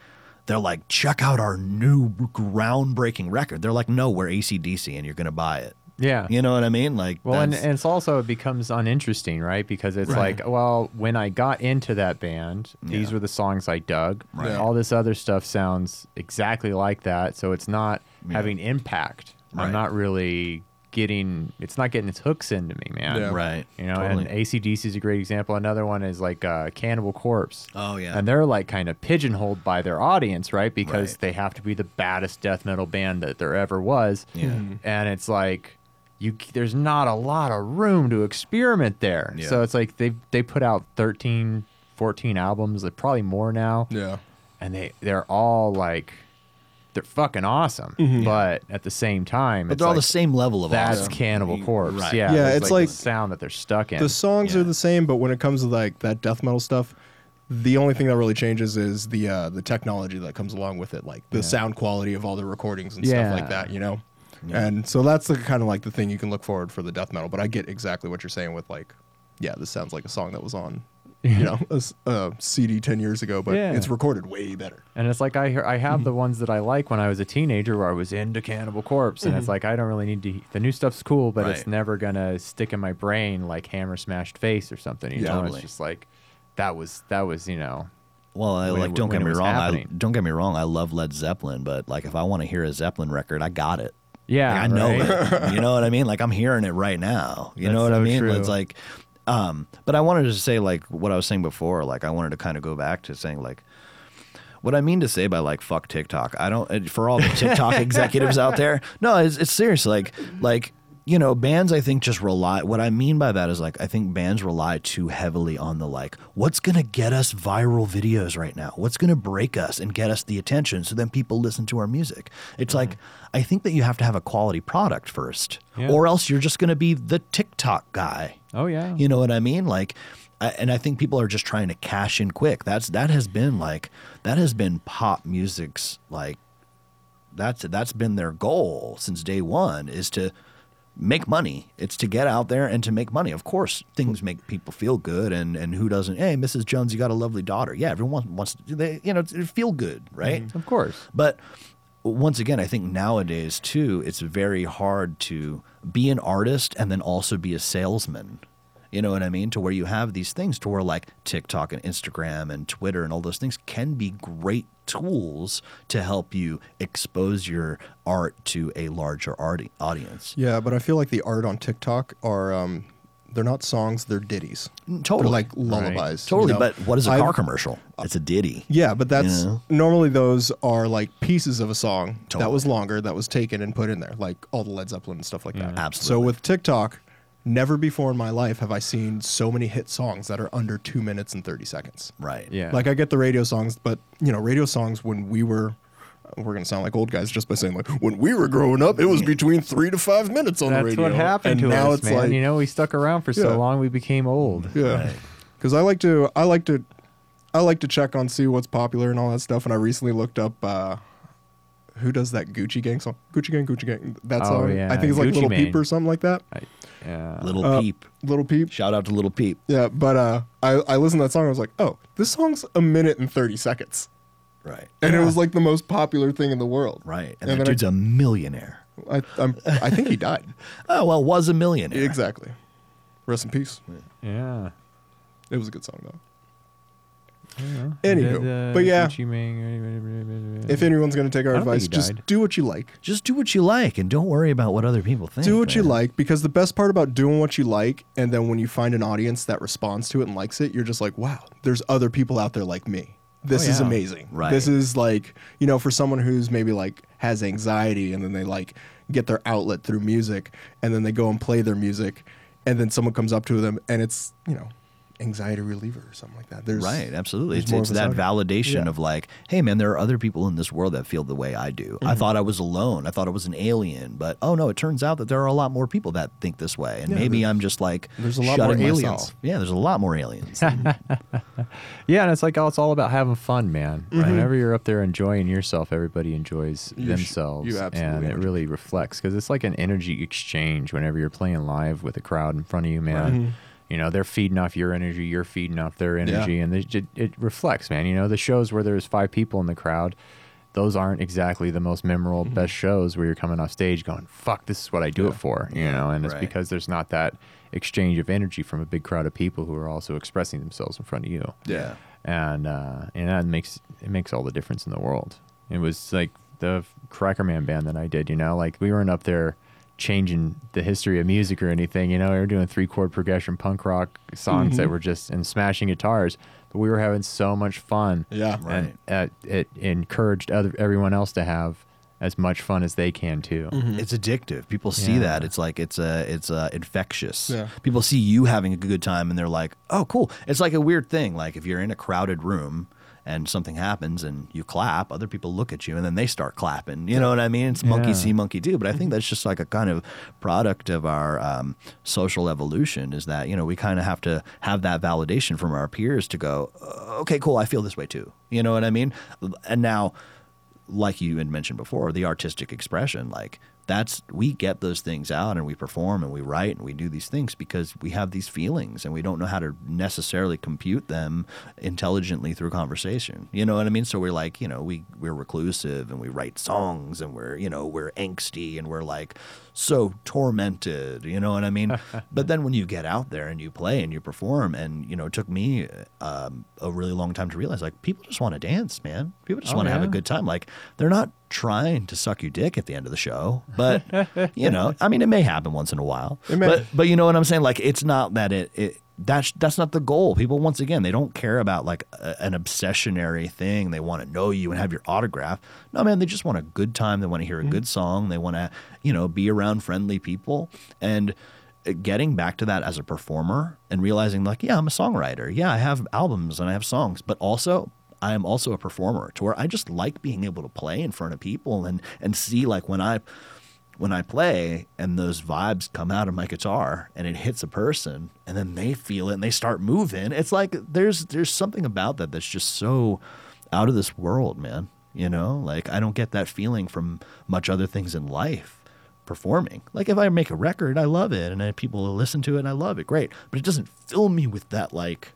Speaker 2: they're like, check out our new groundbreaking record. They're like, no, we're ACDC and you're gonna buy it.
Speaker 1: Yeah.
Speaker 2: You know what I mean? Like
Speaker 1: Well, and, and it's also it becomes uninteresting, right? Because it's
Speaker 2: Right.
Speaker 1: like, well, when I got into that band, these
Speaker 2: Yeah.
Speaker 1: were the songs I dug.
Speaker 2: Right.
Speaker 1: All this other stuff sounds exactly like that, so it's not
Speaker 2: Yeah.
Speaker 1: having impact.
Speaker 2: Right.
Speaker 1: I'm not really getting it's not getting its hooks into me, man.
Speaker 4: Yeah.
Speaker 2: Right.
Speaker 1: You know,
Speaker 2: Totally.
Speaker 1: and ACDC is a great example. Another one is like uh, Cannibal Corpse.
Speaker 2: Oh, yeah.
Speaker 1: And they're like kind of pigeonholed by their audience, right? Because
Speaker 2: Right.
Speaker 1: they have to be the baddest death metal band that there ever was.
Speaker 2: Yeah.
Speaker 4: Mm-hmm.
Speaker 1: And it's like you there's not a lot of room to experiment there.
Speaker 2: Yeah.
Speaker 1: So it's like they they put out 13 14 albums, like probably more now
Speaker 4: Yeah.
Speaker 1: and they they're all like they're fucking awesome. But at the same time,
Speaker 2: But
Speaker 1: it's
Speaker 2: they're all
Speaker 1: like,
Speaker 2: the same level of
Speaker 1: that's
Speaker 2: awesome.
Speaker 1: Cannibal Corpse.
Speaker 2: Right.
Speaker 1: Yeah,
Speaker 4: Yeah,
Speaker 1: there's,
Speaker 4: it's
Speaker 1: the
Speaker 4: like-
Speaker 1: sound that they're stuck in.
Speaker 4: The songs
Speaker 2: Yeah.
Speaker 4: are the same, but when it comes to like that death metal stuff, the only thing that really changes is the uh, the technology that comes along with it, like the
Speaker 1: Yeah.
Speaker 4: sound quality of all the recordings and
Speaker 1: Yeah.
Speaker 4: stuff like that. You know,
Speaker 2: Yeah.
Speaker 4: and so that's the kind of like the thing you can look forward for the death metal. But I get exactly what you're saying with like, yeah, this sounds like a song that was on, you <laughs> know, a CD ten years ago, but
Speaker 1: Yeah.
Speaker 4: it's recorded way better.
Speaker 1: And it's like I hear, I
Speaker 4: Mm-hmm.
Speaker 1: have the ones that I like when I was a teenager, where I was into Cannibal Corpse, and it's like I don't really need to. The new stuff's cool, but it's
Speaker 2: Right.
Speaker 1: never gonna stick in my brain like Hammer Smashed Face or something. You
Speaker 4: Yeah.
Speaker 1: know,
Speaker 2: Totally.
Speaker 1: it's just like that was that was you know.
Speaker 2: Well, I,
Speaker 1: when
Speaker 2: like
Speaker 1: it-
Speaker 2: don't
Speaker 1: when
Speaker 2: get
Speaker 1: it
Speaker 2: me
Speaker 1: was
Speaker 2: wrong. I,
Speaker 1: happening.
Speaker 2: don't get me wrong. I love Led Zeppelin, but like if I want to hear a Zeppelin record, I got it.
Speaker 1: Yeah,
Speaker 2: Like, I know
Speaker 1: right?
Speaker 2: it. You know what I mean? Like I'm hearing it right now. You
Speaker 1: That's
Speaker 2: know what I mean?
Speaker 1: true.
Speaker 2: It's like, um, but I wanted to say like what I was saying before. Like I wanted to kind of go back to saying like. What I mean to say by like fuck TikTok, I don't uh, for all the TikTok <laughs> executives out there. No, it's, it's serious. Like like you know, bands I think just rely. What I mean by that is like I think bands rely too heavily on the like what's gonna get us viral videos right now. What's gonna break us and get us the attention so then people listen to our music. It's like mm-hmm. I think that you have to have a quality product first,
Speaker 1: Yeah.
Speaker 2: or else you're just gonna be the TikTok guy.
Speaker 1: Oh yeah.
Speaker 2: You know what I mean? Like, and I think people are just trying to cash in quick. That's that has been like that has been pop music's like that's that's been their goal since day one is to make money. It's to get out there and to make money. Of course, things make people feel good, and and who doesn't? Hey, Mrs. Jones, you got a lovely daughter. Yeah, everyone wants to. They you know to feel good, right? Mm-hmm.
Speaker 1: of course.
Speaker 2: But once again, I think nowadays too, it's very hard to be an artist and then also be a salesman. You know what I mean? To where you have these things to where like TikTok and Instagram and Twitter and all those things can be great tools to help you expose your art to a larger art- audience.
Speaker 4: Yeah, but I feel like the art on TikTok are um, they're not songs, they're ditties.
Speaker 2: Totally.
Speaker 4: They're like lullabies. you
Speaker 2: Totally,
Speaker 4: know?
Speaker 2: but what is a
Speaker 4: I've-
Speaker 2: car commercial? It's a ditty.
Speaker 4: Yeah, but that's
Speaker 2: Yeah.
Speaker 4: normally those are like pieces of a song that was longer that was taken and put in there, like all the Led Zeppelin and stuff like that. So
Speaker 2: Absolutely.
Speaker 4: So with TikTok, never before in my life have I seen so many hit songs that are under two minutes and thirty seconds.
Speaker 2: Right.
Speaker 1: Yeah.
Speaker 4: Like I get the radio songs, but you know, radio songs when we were. We're gonna sound like old guys just by saying like when we were growing up, it was between three to five minutes on the radio.
Speaker 1: That's
Speaker 4: radio.
Speaker 1: what happened
Speaker 4: and
Speaker 1: to
Speaker 4: now
Speaker 1: us,
Speaker 4: it's
Speaker 1: man.
Speaker 4: like
Speaker 1: you know, we stuck around for so
Speaker 4: Yeah.
Speaker 1: long, we became old.
Speaker 4: yeah,
Speaker 2: Right.
Speaker 4: because I like to I like to I like to check on see what's popular and all that stuff. And I recently looked up uh, who does that Gucci Gang song, Gucci Gang, Gucci Gang. That
Speaker 1: Oh,
Speaker 4: song,
Speaker 1: yeah,
Speaker 4: I think it's like
Speaker 1: Gucci
Speaker 4: Little
Speaker 1: Mane.
Speaker 4: Peep or something like that.
Speaker 1: I, yeah.
Speaker 2: Little
Speaker 4: Uh,
Speaker 2: Peep.
Speaker 4: Little Peep.
Speaker 2: Shout out to Little Peep.
Speaker 4: Yeah, but uh, I I listened to that song. I was like, oh, this song's a minute and thirty seconds,
Speaker 2: Right.
Speaker 4: and it was like the most popular thing in the world.
Speaker 2: Right. And,
Speaker 4: And
Speaker 2: that
Speaker 4: then I-
Speaker 2: dude's a millionaire.
Speaker 4: I I'm, I think he died. <laughs>
Speaker 2: Oh, well, was a millionaire.
Speaker 4: exactly. Rest in peace.
Speaker 1: yeah.
Speaker 4: It was a good song though.
Speaker 1: Yeah.
Speaker 4: Anywho,
Speaker 1: Did, uh,
Speaker 4: but yeah. If anyone's gonna take our
Speaker 1: I don't think
Speaker 4: advice,
Speaker 1: he
Speaker 4: just
Speaker 1: died.
Speaker 4: do what you like.
Speaker 2: Just do what you like and don't worry about what other people think.
Speaker 4: do what you
Speaker 2: man.
Speaker 4: like because the best part about doing what you like and then when you find an audience that responds to it and likes it you're just like wow there's other people out there like me this
Speaker 1: Oh,
Speaker 4: is
Speaker 1: yeah.
Speaker 4: amazing
Speaker 2: Right.
Speaker 4: this is like you know for someone who's maybe like has anxiety and then they like get their outlet through music and then they go and play their music and then someone comes up to them and it's you know anxiety reliever or something like that there's
Speaker 2: Right, absolutely.
Speaker 4: there's
Speaker 2: It's, it's that validation
Speaker 4: Yeah.
Speaker 2: of like, hey, man, there are other people in this world that feel the way I do.
Speaker 4: Mm-hmm.
Speaker 2: I thought I was alone. I thought I was an alien, but oh no, it turns out that there are a lot more people that think this way, and
Speaker 4: Yeah,
Speaker 2: maybe I'm just like
Speaker 4: there's a lot
Speaker 2: shutting
Speaker 4: more
Speaker 2: myself. Yeah, there's a lot more aliens. <laughs>
Speaker 1: Yeah, and it's like oh, it's all about having fun, man.
Speaker 4: Mhm.
Speaker 1: Whenever you're up there enjoying yourself, everybody enjoys
Speaker 4: You sh-
Speaker 1: themselves,
Speaker 4: you absolutely
Speaker 1: and it really reflects because it's like an energy exchange. Whenever you're playing live with a crowd in front of you, man,
Speaker 4: Mhm.
Speaker 1: You know they're feeding off your energy, you're feeding off their energy, and they, it, it reflects, man. You know the shows where there's five people in the crowd. Those aren't exactly the most memorable,
Speaker 4: Mm-hmm.
Speaker 1: best shows where you're coming off stage going, "Fuck, this is what I do it for," you know, and it's
Speaker 2: Right.
Speaker 1: because there's not that exchange of energy from a big crowd of people who are also expressing themselves in front of you
Speaker 2: yeah,
Speaker 1: and uh, and that makes it makes all the difference in the world. It was like the Cracker Man band that I did, you know, like we weren't up there changing the history of music or anything. You know, we were doing three chord progression punk rock songs that were just and smashing guitars, but we were having so much fun.
Speaker 4: Yeah.
Speaker 2: Right.
Speaker 1: And uh, it encouraged other everyone else to have as much fun as they can too.
Speaker 2: It's addictive. People see
Speaker 1: Yeah.
Speaker 2: that. It's like it's a it's uh infectious.
Speaker 4: Yeah.
Speaker 2: People see you having a good time and they're like, "Oh, cool." It's like a weird thing. Like if you're in a crowded room and something happens and you clap, other people look at you and then they start clapping. You know what I mean? It's monkey
Speaker 1: Yeah.
Speaker 2: see, monkey do. But I think that's just like a kind of product of our um, social evolution. Is that you know we kind of have to have that validation from our peers to go, "Uh, "Okay, cool. I feel this way too." You know what I mean? And now like you had mentioned before, the artistic expression, like that's we get those things out and we perform and we write and we do these things because we have these feelings and we don't know how to necessarily compute them intelligently through conversation. You know what I mean? So we're like, you know, we we're reclusive and we write songs and we're, you know, we're angsty and we're like so tormented, you know what I mean? <laughs> but then when you get out there and you play and you perform and, you know, it took me um, a really long time to realize like people just want to dance, man. People just
Speaker 1: Oh,
Speaker 2: want to have a good time. Like they're not trying to suck your dick at the end of the show, but <laughs> you know, I mean, it may happen once in a while.
Speaker 4: It may.
Speaker 2: But but you know what I'm saying? Like it's not that it it that's that's not the goal. People once again they don't care about like a, an obsessionary thing. They want to know you and have your autograph. No man, they just want a good time. They want to hear a good song. They want to you know be around friendly people and uh, getting back to that as a performer and realizing like yeah i'm a songwriter yeah i have albums and i have songs but also i am also a performer to where i just like being able to play in front of people and and see like when i when i play and those vibes come out of my guitar and it hits a person and then they feel it and they start moving it's like there's there's something about that that's just so out of this world man you know like i don't get that feeling from much other things in life performing. Like if I make a record, I love it, and people listen to it, and I love it, great. But it doesn't fill me with that like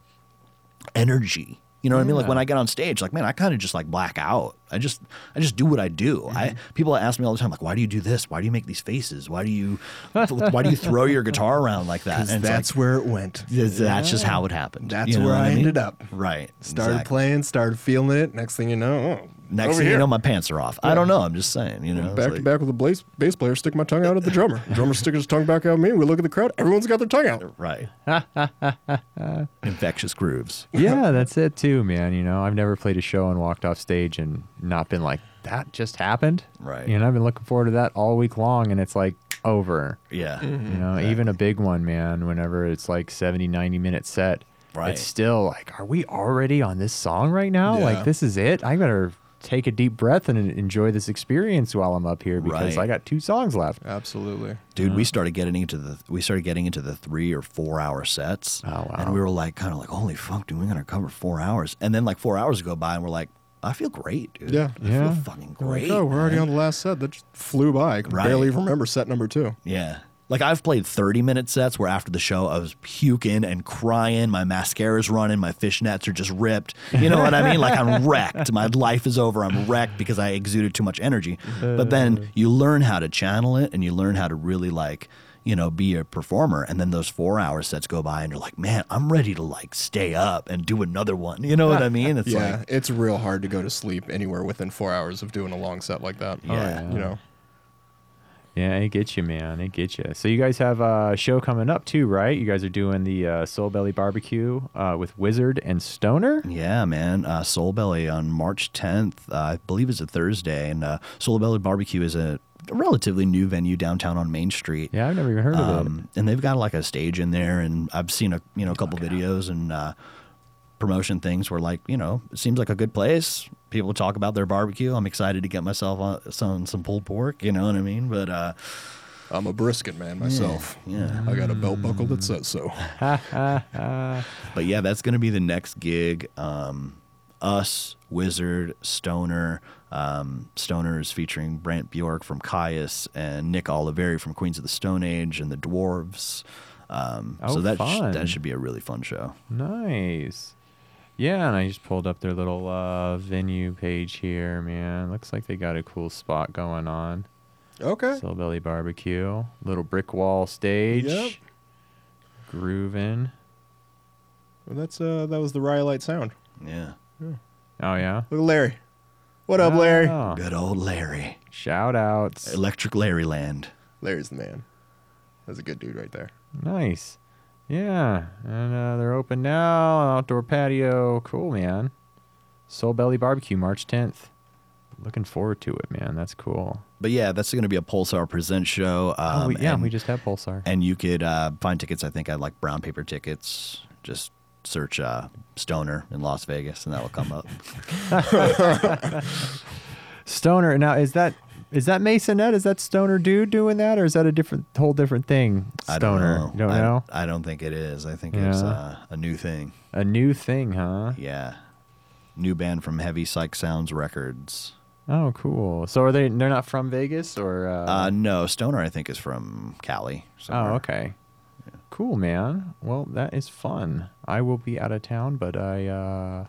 Speaker 2: energy. You know what I mean? Like when I get on stage, like man, I kind of just like black out. I just I just do what I do. I mm-hmm. people ask me all the time, like, why do you do this? Why do you make these faces? Why do you <laughs> why do you throw your guitar around like that? And
Speaker 4: that's
Speaker 2: like,
Speaker 4: where it went.
Speaker 2: that's that's just how it happened.
Speaker 4: That's
Speaker 2: You know
Speaker 4: where I
Speaker 2: mean?
Speaker 4: ended up.
Speaker 2: Right.
Speaker 4: Started
Speaker 2: exactly.
Speaker 4: playing, started feeling it. Next thing you know, oh,
Speaker 2: Next
Speaker 4: over
Speaker 2: thing you know, my pants are off. I don't know. I'm just saying. You know,
Speaker 4: back
Speaker 2: like-
Speaker 4: to back with the bass, bass player, stick my tongue out at the drummer. <laughs> drummer sticking his tongue back out at me. We look at the crowd. Everyone's got their tongue out.
Speaker 2: Right. <laughs> Infectious grooves. <laughs>
Speaker 1: yeah, that's it too, man. You know, I've never played a show and walked off stage and not been like, that just happened.
Speaker 2: Right.
Speaker 1: You know, I've been looking forward to that all week long and it's like over.
Speaker 2: Yeah. Mm-hmm.
Speaker 1: You know, even a big one, man, whenever it's like 70, 90 minute set,
Speaker 2: Right.
Speaker 1: it's still like, are we already on this song right now?
Speaker 4: Yeah.
Speaker 1: Like, this is it? I better take a deep breath and enjoy this experience while I'm up here because
Speaker 2: Right.
Speaker 1: I got two songs left.
Speaker 4: Absolutely.
Speaker 2: Dude, we started getting into the we started getting into the three or four hour sets.
Speaker 1: Oh, wow.
Speaker 2: And we were like kind of like, holy fuck, dude, we're gonna cover four hours. And then like four hours go by and we're like, I feel great, dude.
Speaker 4: Yeah.
Speaker 2: I
Speaker 1: Yeah.
Speaker 2: feel fucking
Speaker 4: They're like,
Speaker 2: great.
Speaker 4: oh, we're already
Speaker 2: man."
Speaker 4: on the last set. That just flew by. I can
Speaker 2: Right.
Speaker 4: barely even remember set number two.
Speaker 2: Yeah. Like I've played 30 minute sets where after the show I was puking and crying, my mascara's running, my fishnets are just ripped. You know what I mean? Like I'm <laughs> wrecked. My life is over. I'm wrecked because I exuded too much energy. But then uh. you learn how to channel it and you learn how to really like, you know, be a performer. And then those four hour sets go by and you're like, man, I'm ready to like stay up and do another one. You know what I mean? It's <laughs>
Speaker 4: yeah,
Speaker 2: like,
Speaker 4: it's real hard to go to sleep anywhere within four hours of doing a long set like that.
Speaker 2: Yeah.
Speaker 4: You know,
Speaker 1: Yeah, it gets you, man. It gets you. So you guys have a show coming up too, right? You guys are doing the uh, Soul Belly Barbecue uh, with Wizard and Stoner.
Speaker 2: Yeah, man. Uh, Soul Belly on March 10th, uh, I believe it's a Thursday, and uh, Soul Belly Barbecue is a relatively new venue downtown on Main Street.
Speaker 1: Yeah, I've never even heard of it.
Speaker 2: Um, and they've got like a stage in there, and I've seen a you know a couple videos and uh, promotion things were like you know it seems like a good place. People talk about their barbecue. I'm excited to get myself on some some pulled pork. You know what I mean? But uh,
Speaker 4: I'm a brisket man myself.
Speaker 2: yeah.
Speaker 4: I got a belt buckle that says so. <laughs>
Speaker 2: But yeah, that's going to be the next gig. Um, us, Wizard, Stoner. Um, Stoner is featuring Brant Bjork from Kyuss and Nick Oliveri from Queens of the Stone Age and the Dwarves. Um,
Speaker 1: Oh,
Speaker 2: so that sh- that should be a really fun show.
Speaker 1: Nice. Yeah, and I just pulled up their little uh, venue page here, man. Looks like they got a cool spot going on.
Speaker 4: Okay.
Speaker 1: Soul Belly Barbecue, little brick wall stage.
Speaker 4: Yep.
Speaker 1: Grooving.
Speaker 4: Well, that's uh, that was the Rhyolite sound.
Speaker 2: Yeah,
Speaker 1: Oh yeah.
Speaker 4: Look at Larry. What up, Larry?
Speaker 1: Oh,
Speaker 2: good old Larry,
Speaker 1: shout outs.
Speaker 2: Electric Larry Land.
Speaker 4: Larry's the man. That's a good dude right there.
Speaker 1: Nice. Yeah, and uh, they're open now. Outdoor patio. Cool, man. Soul Belly Barbecue, March 10th. Looking forward to it, man. That's cool.
Speaker 2: But yeah, that's going to be a Pulsar Present show. Um,
Speaker 1: oh, we, yeah,
Speaker 2: and,
Speaker 1: we just have Pulsar.
Speaker 2: and you could uh, find tickets. I think I like brown paper tickets. Just search uh, Stoner in Las Vegas, and that will come up. <laughs>
Speaker 1: Stoner. Now, is that is that Masonette? Is that Stoner dude doing that, or is that a different, whole different thing?
Speaker 2: I don't know.
Speaker 1: You don't
Speaker 2: I,
Speaker 1: know?
Speaker 2: I don't think it is. I think it's
Speaker 1: Yeah.
Speaker 2: uh, a new thing.
Speaker 1: A new thing, huh?
Speaker 2: Yeah, new band from Heavy Psych Sounds Records.
Speaker 1: Oh, cool. So are they? They're not from Vegas, or? Uh,
Speaker 2: Uh, no, Stoner I think is from Cali.
Speaker 1: oh,
Speaker 2: somewhere.
Speaker 1: okay. Cool, man. Well, that is fun. I will be out of town, but I uh,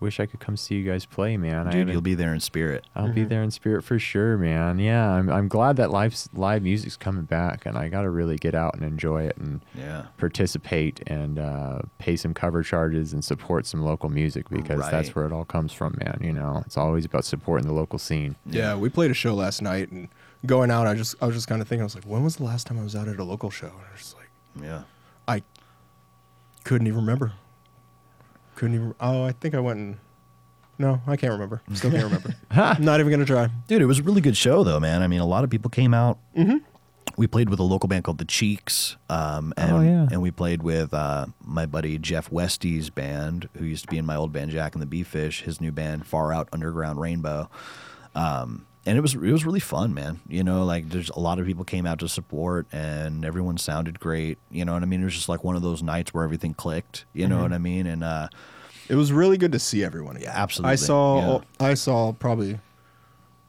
Speaker 1: wish I could come see you guys play, man.
Speaker 2: Dude,
Speaker 1: haven't-
Speaker 2: you'll be there in spirit.
Speaker 1: I'll be there in spirit for sure, man. Yeah, I'm I'm glad that live live music's coming back, and I got to really get out and enjoy it and
Speaker 2: Yeah.
Speaker 1: participate and uh, pay some cover charges and support some local music because that's where it all comes from, man. You know, it's always about supporting the local scene.
Speaker 4: Yeah, we played a show last night, and going out, I just I was just kind of thinking, I was like, when was the last time I was out at a local show? And I was just like,
Speaker 2: Yeah.
Speaker 4: I couldn't even remember. Couldn't even. Oh, I think I went and. No, I can't remember. Still can't remember. <laughs> Not even gonna try.
Speaker 2: Dude, it was a really good show, though, man. I mean, a lot of people came out. Mm-hmm. We played with a local band called The Cheeks, um, and,
Speaker 1: Oh, yeah.
Speaker 2: and we played with uh, my buddy Jeff Westy's band, who used to be in my old band Jack and the Beefish. His new band, Far Out Underground Rainbow, um, and it was it was really fun, man. You know, like there's a lot of people came out to support, and everyone sounded great. You know what I mean? It was just like one of those nights where everything clicked. You know what I mean? And uh,
Speaker 4: It was really good to see everyone again.
Speaker 2: absolutely.
Speaker 4: I saw
Speaker 2: Yeah.
Speaker 4: I saw probably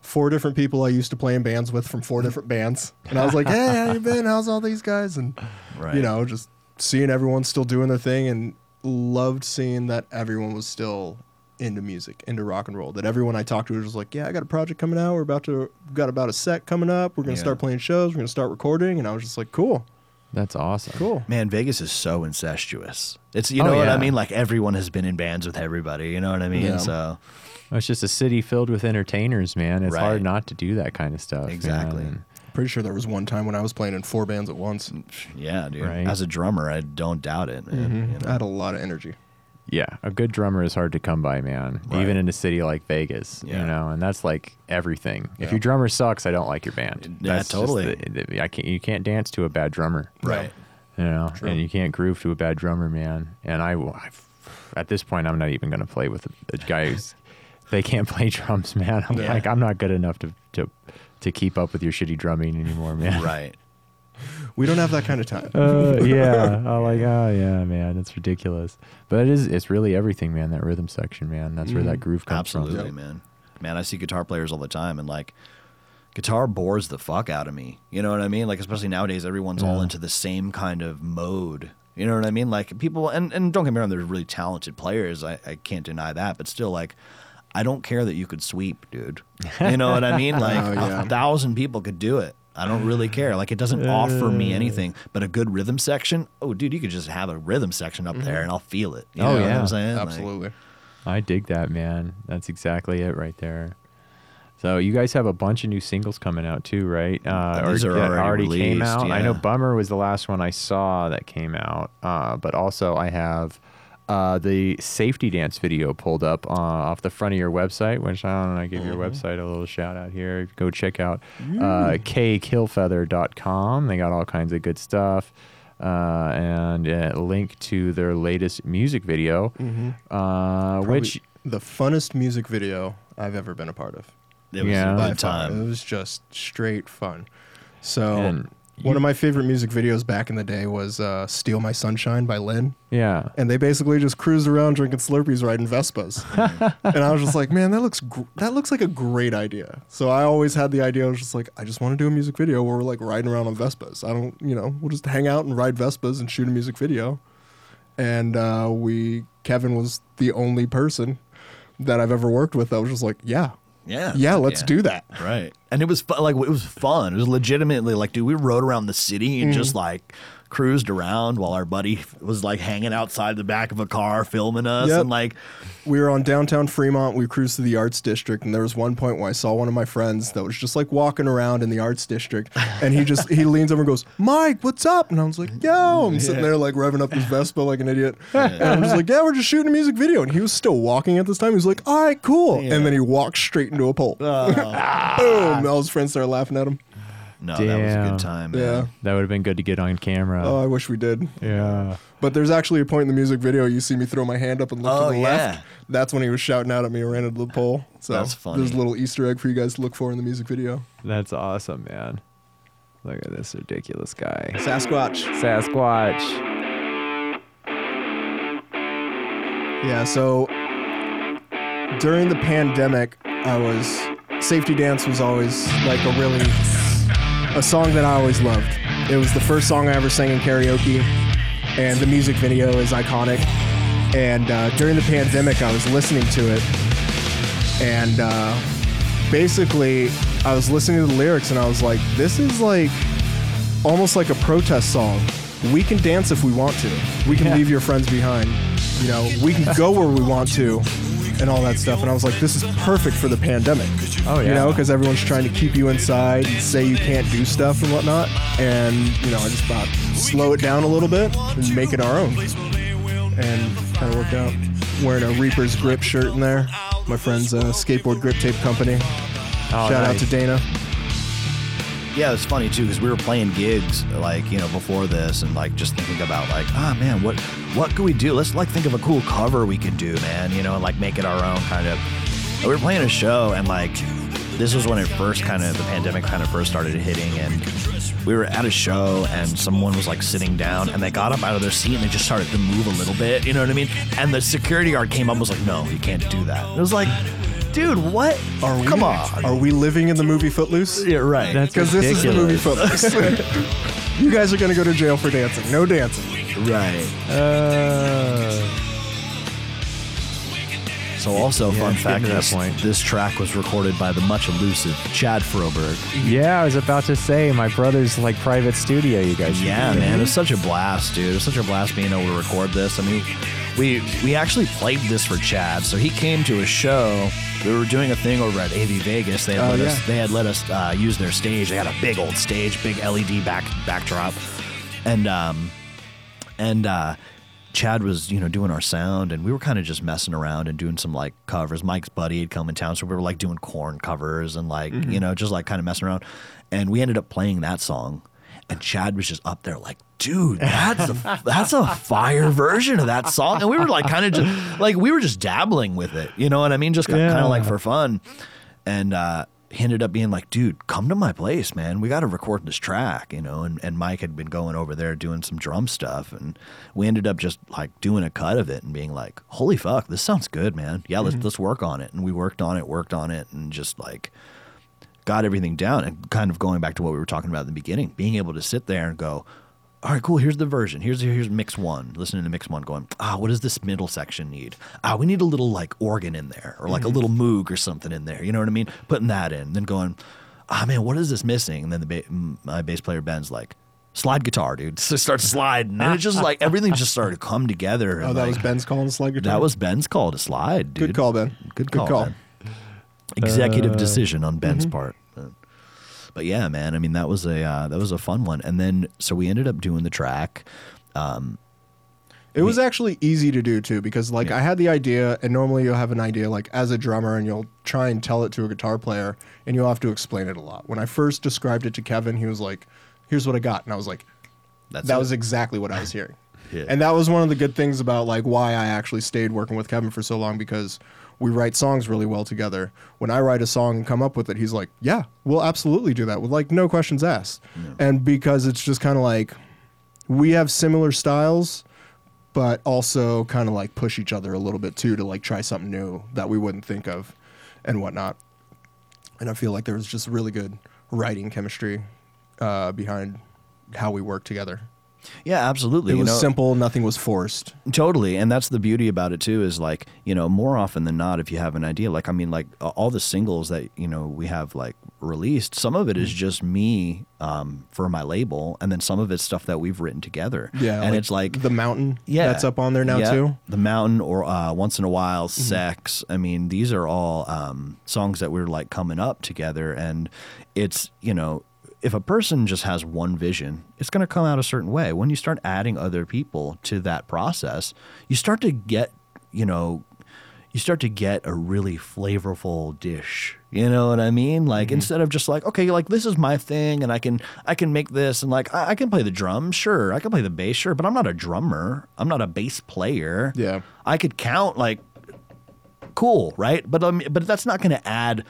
Speaker 4: four different people I used to play in bands with from four different bands, and I was like, "Hey, how you <laughs> been? How's all these guys?" And
Speaker 2: Right.
Speaker 4: you know, just seeing everyone still doing their thing, and loved seeing that everyone was still into music, into rock and roll. That everyone I talked to was like, "Yeah, I got a project coming out. We're about to got about a set coming up. We're gonna
Speaker 2: Yeah.
Speaker 4: start playing shows. We're gonna start recording." And I was just like, "Cool,
Speaker 1: That's awesome.
Speaker 4: cool."
Speaker 2: Man, Vegas is so incestuous. It's you
Speaker 1: Oh,
Speaker 2: know what
Speaker 1: yeah.
Speaker 2: I mean. Like everyone has been in bands with everybody. You know what I mean.
Speaker 4: Yeah.
Speaker 2: So
Speaker 1: It's just a city filled with entertainers, man. It's
Speaker 2: Right.
Speaker 1: hard not to do that kind of stuff.
Speaker 2: Exactly.
Speaker 1: man.
Speaker 4: Pretty sure there was one time when I was playing in four bands at once.
Speaker 2: yeah, dude.
Speaker 1: Right.
Speaker 2: As a drummer, I don't doubt it, man.
Speaker 4: Mhm.
Speaker 2: you know?
Speaker 4: I had a lot of energy.
Speaker 1: Yeah, a good drummer is hard to come by, man.
Speaker 2: Right.
Speaker 1: Even in a city like Vegas,
Speaker 2: Yeah.
Speaker 1: you know, and that's like everything. If your drummer sucks, I don't like your band.
Speaker 2: Yeah,
Speaker 1: That's
Speaker 2: totally.
Speaker 1: the- I can't. You can't dance to a bad drummer,
Speaker 2: Right.
Speaker 1: You know,
Speaker 4: True.
Speaker 1: and you can't groove to a bad drummer, man. And I, I've, at this point, I'm not even going to play with a, a guy who's they can't play drums, man. I'm
Speaker 2: Yeah.
Speaker 1: like, I'm not good enough to to to keep up with your shitty drumming anymore, man.
Speaker 2: Right.
Speaker 4: We don't have that kind of time.
Speaker 1: uh, yeah. <laughs> I'm like, oh yeah, man, it's ridiculous. But it is. It's really everything, man. That rhythm section, man. That's where that groove comes
Speaker 2: Absolutely,
Speaker 1: from.
Speaker 2: man. Man, I see guitar players all the time, and like, guitar bores the fuck out of me. You know what I mean? Like, especially nowadays, everyone's all into the same kind of mode. You know what I mean? Like, people, and, and don't get me wrong, there's really talented players. I, I can't deny that, but still, like, I don't care that you could sweep, dude. You know what I mean? <laughs> Like,
Speaker 4: Oh, yeah.
Speaker 2: a thousand people could do it. I don't really care. Like, it doesn't offer me anything, but a good rhythm section. Oh, dude, you could just have a rhythm section up there, and I'll feel it. You
Speaker 1: Oh,
Speaker 2: know what
Speaker 1: yeah.
Speaker 2: I'm saying? Like,
Speaker 4: Absolutely.
Speaker 1: I dig that, man. That's exactly it right there. So you guys have a bunch of new singles coming out too, right? Uh,
Speaker 2: These are
Speaker 1: that
Speaker 2: already
Speaker 1: came
Speaker 2: released,
Speaker 1: out. I know
Speaker 2: yeah.
Speaker 1: Bummer was the last one I saw that came out, uh, but also I have uh, the safety dance video pulled up uh, off the front of your website, which I don't know. I give your
Speaker 2: Mm-hmm.
Speaker 1: website a little shout out here. Go check out uh, kkillfeather.com. They got all kinds of good stuff. Uh, and a link to their latest music video, uh,
Speaker 4: Mm-hmm. Probably
Speaker 1: which
Speaker 4: the funnest music video I've ever been a part of.
Speaker 2: It was
Speaker 1: Yeah.
Speaker 2: a
Speaker 4: By
Speaker 2: good
Speaker 4: far. It
Speaker 2: time.
Speaker 4: was just straight fun. So
Speaker 1: And
Speaker 4: one of my favorite music videos back in the day was uh, "Steal My Sunshine" by Len,
Speaker 1: yeah,
Speaker 4: and they basically just cruised around drinking Slurpees, riding Vespas. <laughs> and I was just like, man, that looks gr- that looks like a great idea. So I always had the idea. I was just like, I just want to do a music video where we're like riding around on Vespas. I don't, you know, we'll just hang out and ride Vespas and shoot a music video. And uh, we, Kevin was the only person that I've ever worked with that was just like, yeah,
Speaker 2: Yeah.
Speaker 4: yeah, let's
Speaker 2: Yeah.
Speaker 4: do that.
Speaker 2: Right. And it was fu- like it was fun. It was legitimately like, dude, we rode around the city and
Speaker 4: Mm-hmm.
Speaker 2: just like cruised around while our buddy was like hanging outside the back of a car filming us
Speaker 4: Yep.
Speaker 2: and like
Speaker 4: we were on downtown Fremont. We cruised to the arts district, and there was one point where I saw one of my friends that was just like walking around in the arts district, and he just he leans over and goes, "Mike, what's up?" And I was like, "Yo," I'm sitting there like revving up his Vespa like an idiot, and I'm just like, "Yeah, we're just shooting a music video," and he was still walking at this time. He was like, "All right, cool," and then he walked straight into a pole. Oh. <laughs> Boom! All his friends started laughing at him.
Speaker 2: No, that was a
Speaker 1: Damn.
Speaker 2: good time. Man.
Speaker 4: Yeah.
Speaker 1: That would have been good to get on camera.
Speaker 4: Oh, I wish we did.
Speaker 1: yeah.
Speaker 4: But there's actually a point in the music video you see me throw my hand up and look
Speaker 2: Oh,
Speaker 4: to the
Speaker 2: yeah.
Speaker 4: left. That's when he was shouting out at me and ran into the pole. So
Speaker 2: That's funny.
Speaker 4: there's a little Easter egg for you guys to look for in the music video.
Speaker 1: That's awesome, man. Look at this ridiculous guy.
Speaker 4: Sasquatch.
Speaker 1: Sasquatch.
Speaker 4: Yeah, so during the pandemic, I was Safety Dance was always like a really a song that I always loved. It was the first song I ever sang in karaoke, and the music video is iconic. And uh, during the pandemic, I was listening to it, and uh, basically, I was listening to the lyrics, and I was like, "This is like almost like a protest song. We can dance if we want to. We can
Speaker 1: Yeah.
Speaker 4: leave your friends behind. You know, we can go where we want to, and all that stuff." And I was like, "This is perfect for the pandemic."
Speaker 1: Oh,
Speaker 4: You know, because everyone's trying to keep you inside and say you can't do stuff and whatnot. And you know, I just thought slow it down a little bit and make it our own. And kind of worked out. Wearing a Reaper's Grip shirt in there. My friend's uh, skateboard grip tape company.
Speaker 1: Oh,
Speaker 4: Shout out to Dana.
Speaker 2: Yeah, it was funny too because we were playing gigs like you know before this and like just thinking about like ah man what what could we do? Let's like think of a cool cover we could do, man. You know, and like make it our own kind of. And we were playing a show and like this was when it first kind of the pandemic kind of first started hitting and we were at a show and someone was like sitting down and they got up out of their seat and they just started to move a little bit. You know what I mean? And the security guard came up and was like, "No, you can't do that." It was like, dude, what?
Speaker 4: Are we,
Speaker 2: Come on.
Speaker 4: Are we living in the movie Footloose?
Speaker 2: yeah, right.
Speaker 1: That's
Speaker 4: Because this is the movie
Speaker 1: ridiculous.
Speaker 4: Footloose. you guys are going to go to jail for dancing. No dancing.
Speaker 2: right.
Speaker 1: Uh,
Speaker 2: So also, fun
Speaker 1: it's
Speaker 2: fact:
Speaker 1: getting to that
Speaker 2: this,
Speaker 1: point.
Speaker 2: this track was recorded by the much elusive Chad Froberg.
Speaker 1: yeah, I was about to say my brother's like private studio. You guys. should
Speaker 2: Yeah,
Speaker 1: do.
Speaker 2: man, it was such a blast, dude. It was such a blast being able to record this. I mean, we we actually played this for Chad. So he came to a show. We were doing a thing over at AV Vegas. They had
Speaker 4: Oh,
Speaker 2: let
Speaker 4: yeah.
Speaker 2: us they had let us uh, use their stage. They had a big old stage, big LED back backdrop, and um and uh Chad was, you know, doing our sound, and we were kind of just messing around and doing some like covers. Mike's buddy had come in town, so we were like doing Korn covers and like, you know, just like kind of messing around. And we ended up playing that song, and Chad was just up there like, dude, that's a <laughs> that's a fire version of that song. And we were like, kind of just like we were just dabbling with it, you know what I mean? Just kind of like for fun. And uh, he ended up being like, dude, come to my place, man. We got to record this track, you know. And, and Mike had been going over there doing some drum stuff. And we ended up just like doing a cut of it and being like, holy fuck, this sounds good, man. Yeah, let's, let's work on it. And we worked on it, worked on it, and just like got everything down. And kind of going back to what we were talking about in the beginning, being able to sit there and go, all right, cool. Here's the version. Here's here's mix one. Listening to mix one, going, ah, what does this middle section need? Ah, we need a little like organ in there, or like a little moog or something in there. You know what I mean? Putting that in, then going, ah, man, what is this missing? And then the ba- my bass player Ben's like, slide guitar, dude. <laughs> So starts sliding, and it just like <laughs> everything just started to come together.
Speaker 4: Oh, that
Speaker 2: like,
Speaker 4: was Ben's calling the slide guitar?
Speaker 2: that was Ben's call to slide, dude.
Speaker 4: Good call, Ben.
Speaker 2: Good
Speaker 4: Good
Speaker 2: call.
Speaker 4: call.
Speaker 2: Ben. Executive
Speaker 1: Uh,
Speaker 2: decision on Ben's part. But, but yeah, man. I mean, that was a uh, that was a fun one. And then so we ended up doing the track. Um,
Speaker 4: It was actually easy to do too because like I had the idea and normally you'll have an idea like as a drummer and you'll try and tell it to a guitar player and you'll have to explain it a lot. When I first described it to Kevin, he was like, "Here's what I got." And I was like,
Speaker 2: that's
Speaker 4: that
Speaker 2: it.
Speaker 4: was exactly what I was <laughs> hearing.
Speaker 2: Yeah.
Speaker 4: And that was one of the good things about like why I actually stayed working with Kevin for so long because we write songs really well together. When I write a song and come up with it, he's like, "Yeah, we'll absolutely do that with like no questions asked." And because it's just kind of like we have similar styles but also kind of like push each other a little bit too to like try something new that we wouldn't think of and whatnot. And I feel like there was just really good writing chemistry uh, behind how we work together.
Speaker 2: Yeah, absolutely.
Speaker 4: It
Speaker 2: you
Speaker 4: was
Speaker 2: know,
Speaker 4: simple, nothing was forced.
Speaker 2: Totally, and that's the beauty about it too. Is like you know more often than not, if you have an idea, like I mean, like all the singles that you know we have like released, some of it
Speaker 4: Mm.
Speaker 2: just me um, for my label, and then some of it's stuff that we've written together.
Speaker 4: Yeah,
Speaker 2: and it's like
Speaker 4: the mountain.
Speaker 2: yeah,
Speaker 4: that's up on there now
Speaker 2: Yeah.
Speaker 4: too. Mm-hmm.
Speaker 2: The Mountain or uh, Once in a While, Sex. I mean, these are all um, songs that we're like coming up together, and it's you know. If a person just has one vision, it's going to come out a certain way. When you start adding other people to that process, you start to get, you know, you start to get a really flavorful dish. You know what I mean? Like
Speaker 4: Mm-hmm.
Speaker 2: instead of just like, okay, like this is my thing and I can I can make this and like I, I can play the drums, sure. I can play the bass, sure, but I'm not a drummer. I'm not a bass player.
Speaker 4: Yeah.
Speaker 2: I could count like cool, right? But um, but that's not going to add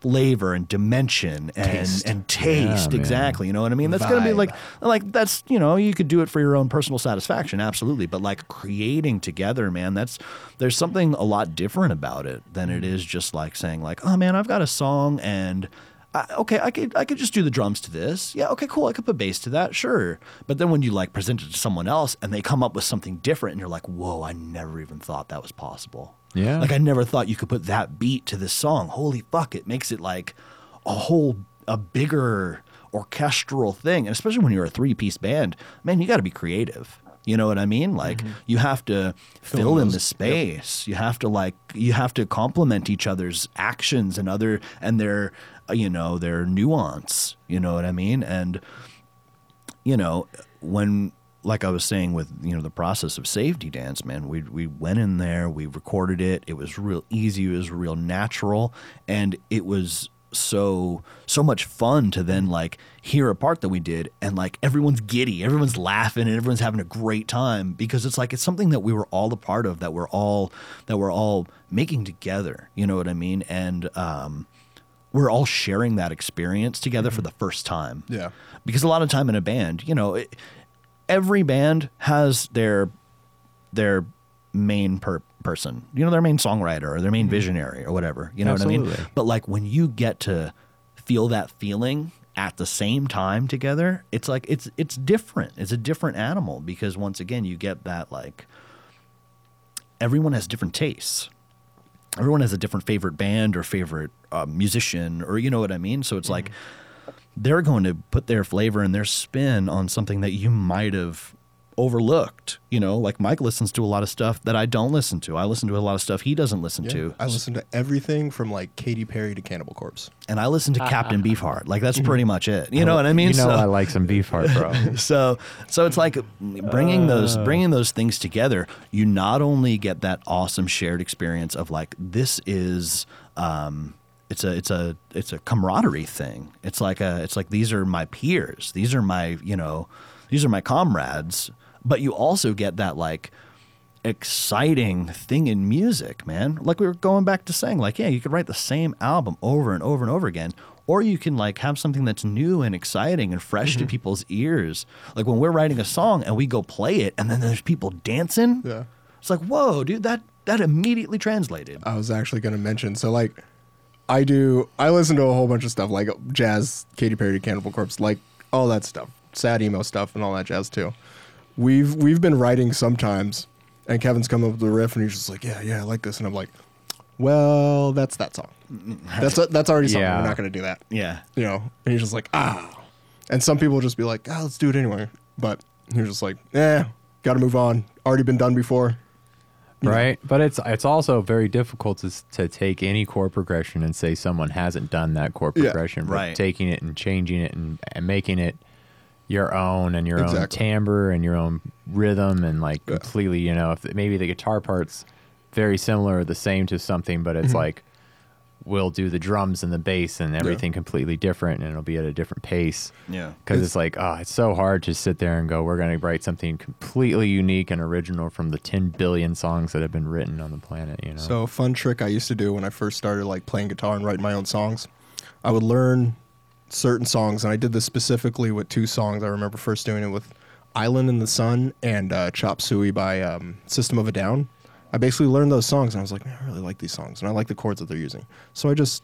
Speaker 2: flavor and dimension and
Speaker 4: Taste.
Speaker 2: and taste
Speaker 1: man.
Speaker 2: exactly. You know what I mean? That's going to be like like that's you know you could do it for your own personal satisfaction, absolutely. But like creating together, man, that's there's something a lot different about it than it mm. is just like saying like, oh man, I've got a song and. I, okay, I could I could just do the drums to this. Yeah, okay, cool. I could put bass to that, sure. But then when you like present it to someone else and they come up with something different, and you're like, whoa, I never even thought that was possible.
Speaker 1: Yeah.
Speaker 2: Like I never thought you could put that beat to this song. Holy fuck, it makes it like a whole a bigger orchestral thing. And especially when you're a three piece band, man, you gotta be creative. You know what I mean? Like mm-hmm. you have to fill in the space. You have to like you have to complement each other's actions and other and their you know their nuance. You know what I mean? And you know, when like I was saying with you know the process of safety dance, man, we we went in there, we recorded it. It was real easy. It was real natural, and it was so so much fun to then like hear a part that we did and like everyone's giddy everyone's laughing and everyone's having a great time because it's like it's something that we were all a part of that we're all that we're all making together you know what i mean and um we're all sharing that experience together for the first time
Speaker 4: Yeah.
Speaker 2: because a lot of time in a band, you know, it, every band has their their main per- person, you know, their main songwriter or their main visionary or whatever. You know what I mean? But like when you get to feel that feeling at the same time together, it's like it's it's different. It's a different animal because once again, you get that like everyone has different tastes everyone has a different favorite band or favorite uh, musician or you know what i mean so it's like they're going to put their flavor and their spin on something that you might have overlooked you know? Like mike listens to a lot of stuff that i don't listen to. I listen to a lot of stuff he doesn't listen
Speaker 4: Yeah.
Speaker 2: to.
Speaker 4: I listen to everything from like Katy Perry to Cannibal Corpse.
Speaker 2: and i listen to <laughs> captain beefheart. Like that's pretty much it. You know what i mean
Speaker 1: You know
Speaker 2: So-
Speaker 1: I like some Beefheart, bro. <laughs>
Speaker 2: so so it's like bringing those bringing those things together you not only get that awesome shared experience of like this is um it's a it's a it's a camaraderie thing it's like a it's like these are my peers these are my you know these are my comrades but you also get that like exciting thing in music, man. Like we were going back to saying, like, yeah, you could write the same album over and over and over again, or you can like have something that's new and exciting and fresh
Speaker 4: Mm-hmm.
Speaker 2: to people's ears. Like when we're writing a song and we go play it, and then there's people dancing.
Speaker 4: Yeah.
Speaker 2: It's like, whoa, dude, that that immediately translated.
Speaker 4: I was actually going to mention. So like, I do. I listen to a whole bunch of stuff like jazz, Katy Perry, Cannibal Corpse, like all that stuff, sad emo stuff, and all that jazz too. We've we've been writing sometimes, and Kevin's come up with the riff, and he's just like, yeah, yeah, I like this, and I'm like, well, that's that song. <laughs> That's that's already something.
Speaker 1: Yeah.
Speaker 4: We're not going to do that.
Speaker 2: Yeah.
Speaker 4: You know, and he's just like, ah. And some people just be like, ah, let's do it anyway. But he's just like, eh, got to move on. Already been done before.
Speaker 1: Right? But it's it's also very difficult to to take any chord progression and say someone hasn't done that chord
Speaker 4: Yeah,
Speaker 1: progression, but
Speaker 2: right.
Speaker 1: taking it and changing it and, and making it your own and your own
Speaker 4: Exactly.
Speaker 1: timbre and your own rhythm and like
Speaker 4: Yeah.
Speaker 1: completely, you know, if maybe the guitar part's very similar or the same to something, but it's
Speaker 4: Mm-hmm.
Speaker 1: like we'll do the drums and the bass and everything completely different and it'll be at a different pace.
Speaker 2: Yeah.
Speaker 1: Because
Speaker 4: It's-
Speaker 1: it's like, oh, it's so hard to sit there and go, we're going to write something completely unique and original from the 10 billion songs that have been written on the planet, you know?
Speaker 4: So a fun trick I used to do when I first started like playing guitar and writing my own songs, I would learn certain songs, and I did this specifically with two songs. I remember first doing it with "Island in the Sun" and uh, "Chop Suey" by um, System of a Down. I basically learned those songs, and I was like, man, I really like these songs, and I like the chords that they're using. So I just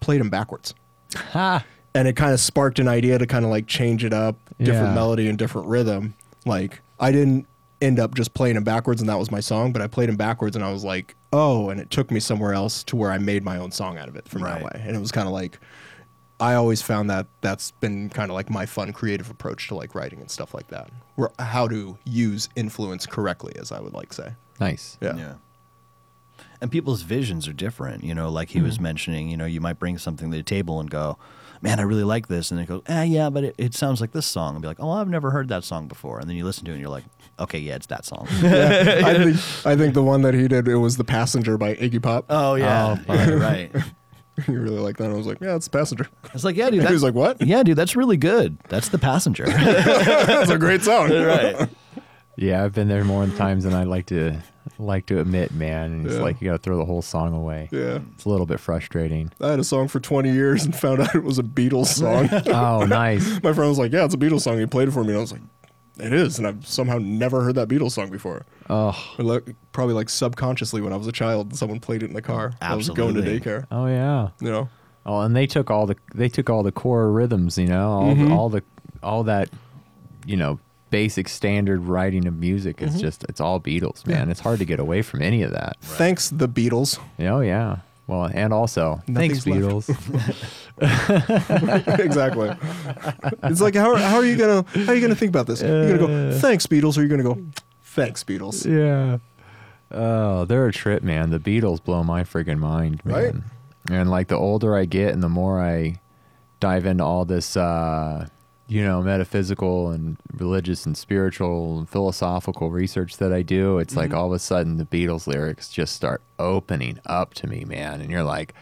Speaker 4: played them backwards,
Speaker 1: ha!
Speaker 4: and it kind of sparked an idea to kind of like change it up, different
Speaker 1: Yeah.
Speaker 4: melody and different rhythm. Like I didn't end up just playing them backwards and that was my song, but I played them backwards and I was like, oh, and it took me somewhere else to where I made my own song out of it from
Speaker 2: Right.
Speaker 4: that way. And it was kind of like I always found that that's been kind of like my fun creative approach to like writing and stuff like that. Where how to use influence correctly, as I would like say.
Speaker 1: Nice.
Speaker 4: Yeah.
Speaker 2: Yeah. And people's visions are different. You know, like he was
Speaker 1: Mm-hmm.
Speaker 2: mentioning, you know, you might bring something to the table and go, man, I really like this. And then it goes, ah, yeah, but it, it sounds like this song. And be like, oh, I've never heard that song before. And then you listen to it and you're like, okay, yeah, it's that song. <laughs>
Speaker 4: I think I think the one that he did it was the Passenger by Iggy Pop.
Speaker 2: oh, yeah.
Speaker 1: Oh,
Speaker 2: right, <laughs> right.
Speaker 4: he really like that. And I was like, yeah, it's Passenger.
Speaker 2: I was like, yeah, dude. <laughs>
Speaker 4: he was like, what?
Speaker 2: yeah, dude, that's really good. That's the passenger.
Speaker 4: That's a great song.
Speaker 2: right.
Speaker 1: Yeah, I've been there more times than I like to like to admit, man. And it's
Speaker 4: Yeah.
Speaker 1: like you got to throw the whole song away.
Speaker 4: Yeah.
Speaker 1: It's a little bit frustrating.
Speaker 4: I had a song for 20 years and found out it was a Beatles song. <laughs>
Speaker 1: Oh, nice. <laughs>
Speaker 4: My friend was like, yeah, it's a Beatles song. He played it for me. And I was like, it is. And I've somehow never heard that Beatles song before.
Speaker 1: Oh,
Speaker 4: like, probably like subconsciously when I was a child and someone played it in the car. Absolutely. I was going to daycare.
Speaker 1: oh yeah.
Speaker 4: You know?
Speaker 1: Oh, and they took all the they took all the core rhythms, you know, all
Speaker 4: Mm-hmm.
Speaker 1: the, all the all that, you know, basic standard writing of music.
Speaker 4: Mm-hmm.
Speaker 1: Just it's all Beatles, man. It's hard to get away from any of that.
Speaker 4: Thanks, the Beatles.
Speaker 1: Oh yeah. Well, and also thanks
Speaker 4: Nothing's left.
Speaker 1: Beatles. <laughs>
Speaker 4: exactly. it's like, how, how are you going to, how are you going to think about this? You're going to go, thanks, Beatles, or you're going to go, thanks, Beatles.
Speaker 1: yeah. Oh, they're a trip, man. The Beatles blow my friggin' mind, man.
Speaker 4: Right?
Speaker 1: And like the older I get and the more I dive into all this uh you know, metaphysical and religious and spiritual and philosophical research that I do, it's like mm-hmm. all of a sudden the Beatles lyrics just start opening up to me, man. And you're like,